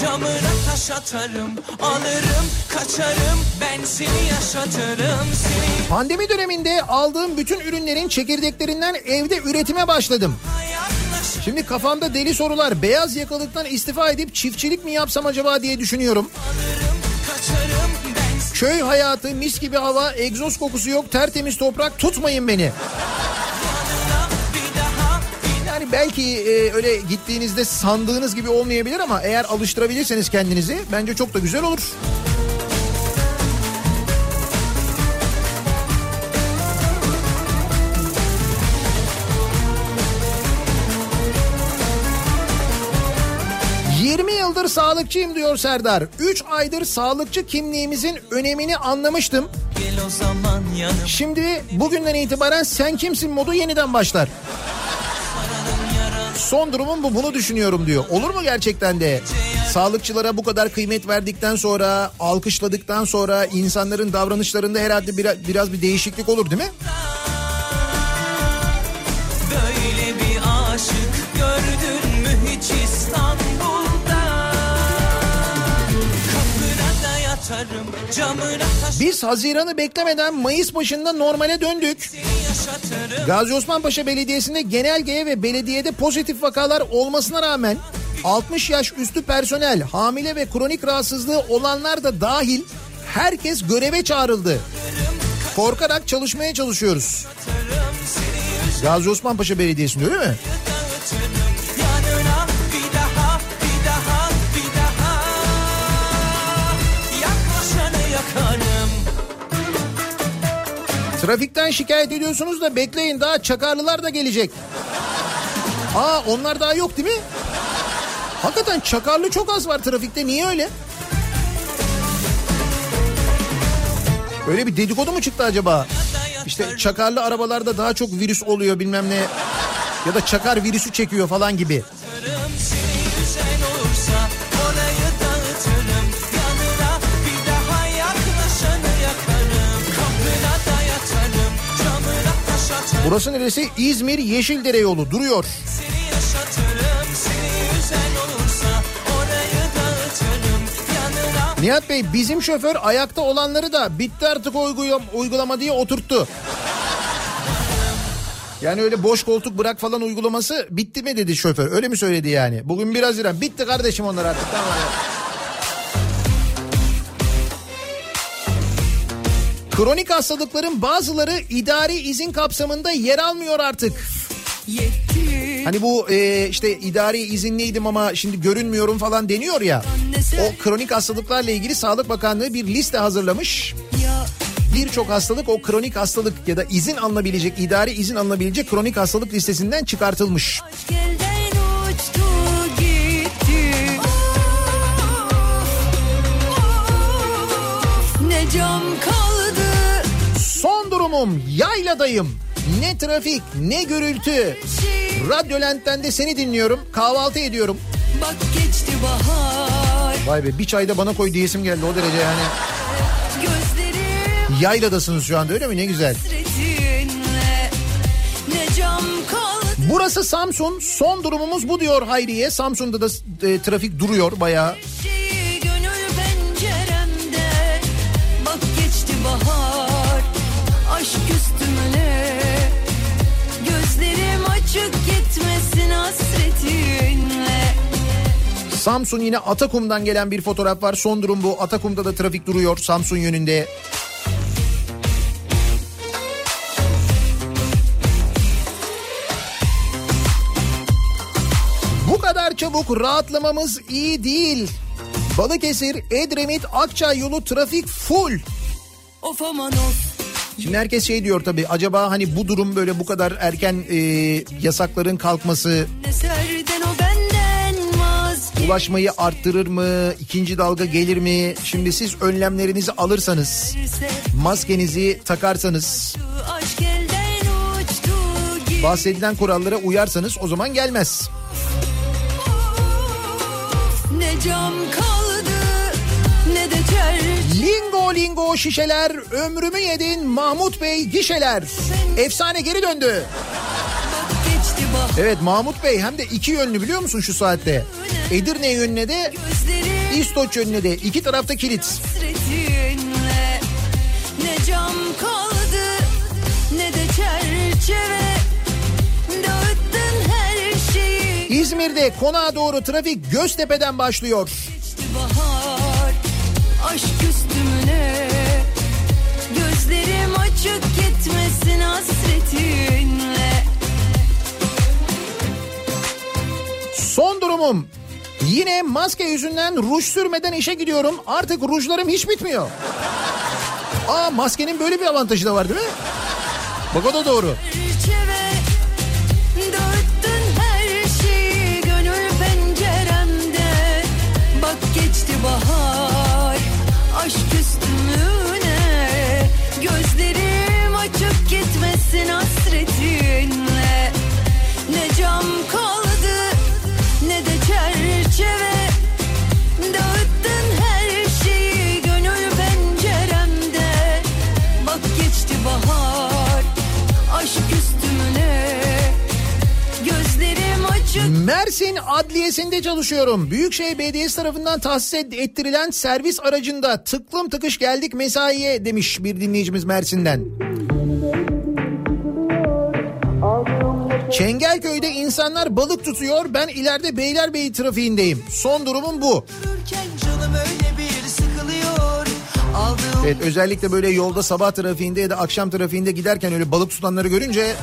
camına taş atarım Alırım, kaçarım, ben seni yaşatırım Seni Pandemi döneminde aldığım bütün ürünlerin çekirdeklerinden evde üretime başladım. Şimdi kafamda deli sorular. Beyaz yakalıktan istifa edip çiftçilik mi yapsam acaba diye düşünüyorum. Kaçarım, ben Köy hayatı, mis gibi hava, egzoz kokusu yok, tertemiz toprak tutmayın beni. Yani belki e, öyle gittiğinizde sandığınız gibi olmayabilir ama eğer alıştırabilirseniz kendinizi bence çok da güzel olur. ...20 yıldır sağlıkçıyım diyor Serdar. 3 aydır sağlıkçı kimliğimizin önemini anlamıştım. Şimdi bugünden itibaren sen kimsin modu yeniden başlar. Son durumum bu bunu düşünüyorum diyor. Olur mu gerçekten de? Sağlıkçılara bu kadar kıymet verdikten sonra, alkışladıktan sonra insanların davranışlarında herhalde biraz, biraz bir değişiklik olur değil mi? Böyle bir aşık gördün mü hiç İstanbul'da Kapına da yatarım, camına taş Biz Haziran'ı beklemeden Mayıs başında normale döndük. yaşatırım Gazi Osman Paşa Belediyesi'nde genelgeye ve belediyede pozitif vakalar olmasına rağmen 60 yaş üstü personel, hamile ve kronik rahatsızlığı olanlar da dahil herkes göreve çağrıldı. Korkarak çalışmaya çalışıyoruz. Gazi Osman Paşa Belediyesi'nde öyle mi? Trafikten şikayet ediyorsunuz da bekleyin daha çakarlılar da gelecek. Aa onlar daha yok değil mi? Hakikaten çakarlı çok az var trafikte. Niye öyle? Öyle bir dedikodu mu çıktı acaba? İşte çakarlı arabalarda daha çok virüs oluyor bilmem ne. Ya da çakar virüsü çekiyor falan gibi. Burası neresi? İzmir Yeşildere yolu duruyor. seni yaşatırım seni üzen olursa orayı dağıtırım yanına Nihat Bey bizim şoför ayakta olanları da bitti artık uygulama, uygulama diye oturttu. Yani öyle boş koltuk bırak falan uygulaması bitti mi dedi şoför. Öyle mi söyledi yani? Bugün 1 Haziran. Bitti kardeşim onlar artık. Tamam. Kronik hastalıkların bazıları idari izin kapsamında yer almıyor artık. Hani bu e, işte idari izinliydim ama şimdi görünmüyorum falan deniyor ya. O kronik hastalıklarla ilgili Sağlık Bakanlığı bir liste hazırlamış. Birçok hastalık o kronik hastalık ya da izin alınabilecek, idari izin alınabilecek kronik hastalık listesinden çıkartılmış. cam kaldı Durumum yayladayım. Ne trafik ne gürültü. Radyolent'ten de seni dinliyorum. Kahvaltı ediyorum. Bak geçti bahar. Vay be bir çayda bana koy diyesim geldi o derece yani. Gözlerim Yayladasınız şu anda öyle mi ne güzel. Burası Samsun. Son durumumuz bu diyor Hayriye. Samsun'da da e, trafik duruyor bayağı. Samsun yine Atakum'dan gelen bir fotoğraf var. Son durum bu. Atakum'da da trafik duruyor Samsun yönünde. Bu kadar çabuk rahatlamamız iyi değil. Balıkesir, Edremit, Akçay yolu trafik full. Of aman of. Şimdi herkes şey diyor tabii acaba hani bu durum böyle bu kadar erken e, yasakların kalkması vazgeç. ulaşmayı arttırır mı? İkinci dalga gelir mi? Şimdi siz önlemlerinizi alırsanız, maskenizi takarsanız, bahsedilen kurallara uyarsanız o zaman gelmez. Ne cam kaldı ne de çer. Lingo lingo şişeler, ömrümü yedin Mahmut Bey gişeler. Efsane geri döndü. Evet Mahmut Bey hem de iki yönlü biliyor musun şu saatte? Edirne yönüne de İstoç yönüne de iki tarafta kilit. Ne cam kaldı ne de çerçeve. İzmir'de konağa doğru trafik Göztepe'den başlıyor. Bahar. Aşk üstümüne. Gözlerim açık gitmesin hasretinle. Son durumum. Yine maske yüzünden ruj sürmeden işe gidiyorum. Artık rujlarım hiç bitmiyor. Aa maskenin böyle bir avantajı da var değil mi? Bak o da doğru. Gözlerim açık gitmesin hasretinle Mersin Adliyesi'nde çalışıyorum. Büyükşehir Belediyesi tarafından tahsis et- ettirilen servis aracında tıklım tıkış geldik mesaiye demiş bir dinleyicimiz Mersin'den. Çengelköy'de insanlar balık tutuyor. Ben ileride Beylerbeyi trafiğindeyim. Son durumum bu. Evet özellikle böyle yolda sabah trafiğinde ya da akşam trafiğinde giderken öyle balık tutanları görünce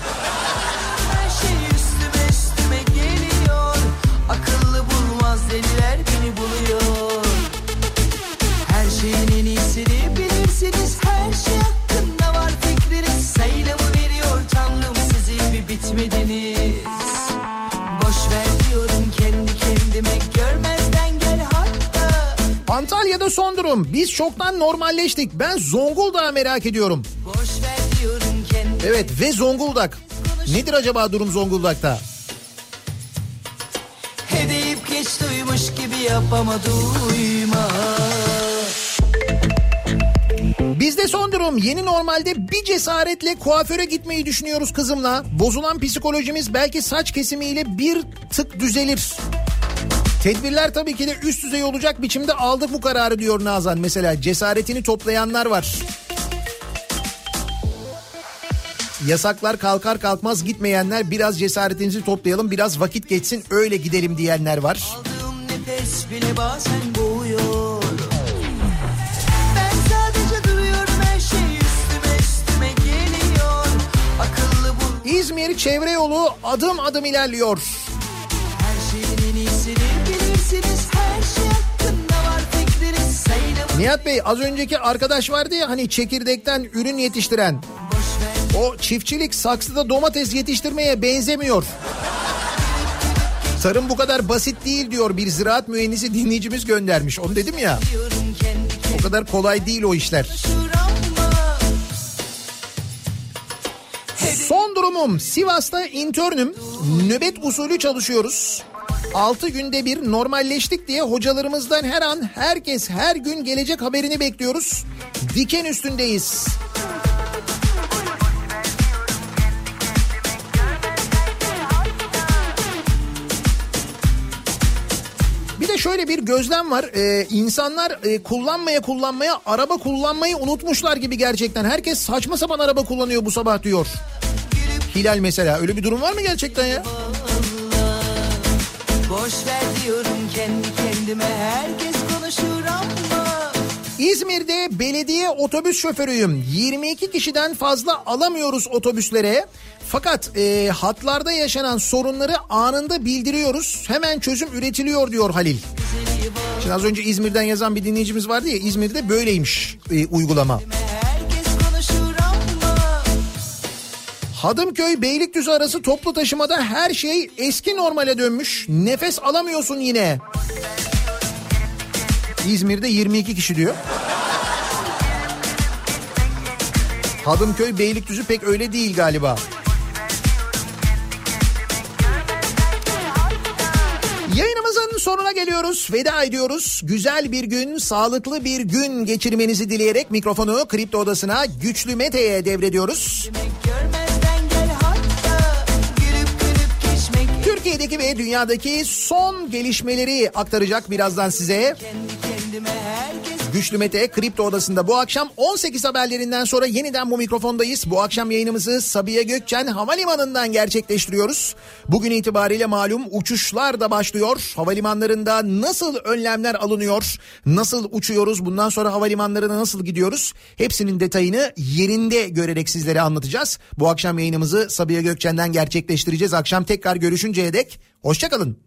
Antalya'da son durum. Biz çoktan normalleştik. Ben Zonguldak'ı merak ediyorum. Evet ve Zonguldak. Nedir acaba durum Zonguldak'ta? Hedeyip geç duymuş gibi yap ama duyma Bizde son durum yeni normalde bir cesaretle kuaföre gitmeyi düşünüyoruz kızımla. Bozulan psikolojimiz belki saç kesimiyle bir tık düzelir. Tedbirler tabii ki de üst düzey olacak biçimde aldık bu kararı diyor Nazan. Mesela cesaretini toplayanlar var. Yasaklar kalkar kalkmaz gitmeyenler biraz cesaretinizi toplayalım biraz vakit geçsin öyle gidelim diyenler var. Aldığım nefes bile bazen boğuyor şey İzmir çevre yolu adım adım ilerliyor. Nihat Bey az önceki arkadaş vardı ya hani çekirdekten ürün yetiştiren. O çiftçilik saksıda domates yetiştirmeye benzemiyor. Tarım bu kadar basit değil diyor bir ziraat mühendisi dinleyicimiz göndermiş. Onu dedim ya o kadar kolay değil o işler. Son durumum Sivas'ta internüm. Nöbet usulü çalışıyoruz. 6 günde bir normalleştik diye hocalarımızdan her an herkes her gün gelecek haberini bekliyoruz. Diken üstündeyiz. Bir de şöyle bir gözlem var. Ee, insanlar e, kullanmaya kullanmaya araba kullanmayı unutmuşlar gibi gerçekten. Herkes saçma sapan araba kullanıyor bu sabah diyor. Hilal mesela öyle bir durum var mı gerçekten ya? İzmir'de belediye otobüs şoförüyüm. 22 kişiden fazla alamıyoruz otobüslere. Fakat e, hatlarda yaşanan sorunları anında bildiriyoruz. Hemen çözüm üretiliyor diyor Halil. Şimdi az önce İzmir'den yazan bir dinleyicimiz vardı ya İzmir'de böyleymiş e, uygulama. herkes Hadımköy Beylikdüzü arası toplu taşımada her şey eski normale dönmüş. Nefes alamıyorsun yine. İzmir'de 22 kişi diyor. Hadımköy Beylikdüzü pek öyle değil galiba. Yayınımızın sonuna geliyoruz. Veda ediyoruz. Güzel bir gün, sağlıklı bir gün geçirmenizi dileyerek mikrofonu Kripto Odası'na Güçlü Mete'ye devrediyoruz. görmezden Türkiye'deki ve dünyadaki son gelişmeleri aktaracak birazdan size. kendi kendime herkes Güçlü Mete Kripto Odası'nda bu akşam 18 haberlerinden sonra yeniden bu mikrofondayız. Bu akşam yayınımızı Sabiha Gökçen Havalimanı'ndan gerçekleştiriyoruz. Bugün itibariyle malum uçuşlar da başlıyor. Havalimanlarında nasıl önlemler alınıyor? Nasıl uçuyoruz? Bundan sonra havalimanlarına nasıl gidiyoruz? Hepsinin detayını yerinde görerek sizlere anlatacağız. Bu akşam yayınımızı Sabiha Gökçen'den gerçekleştireceğiz. Akşam tekrar görüşünceye dek hoşçakalın.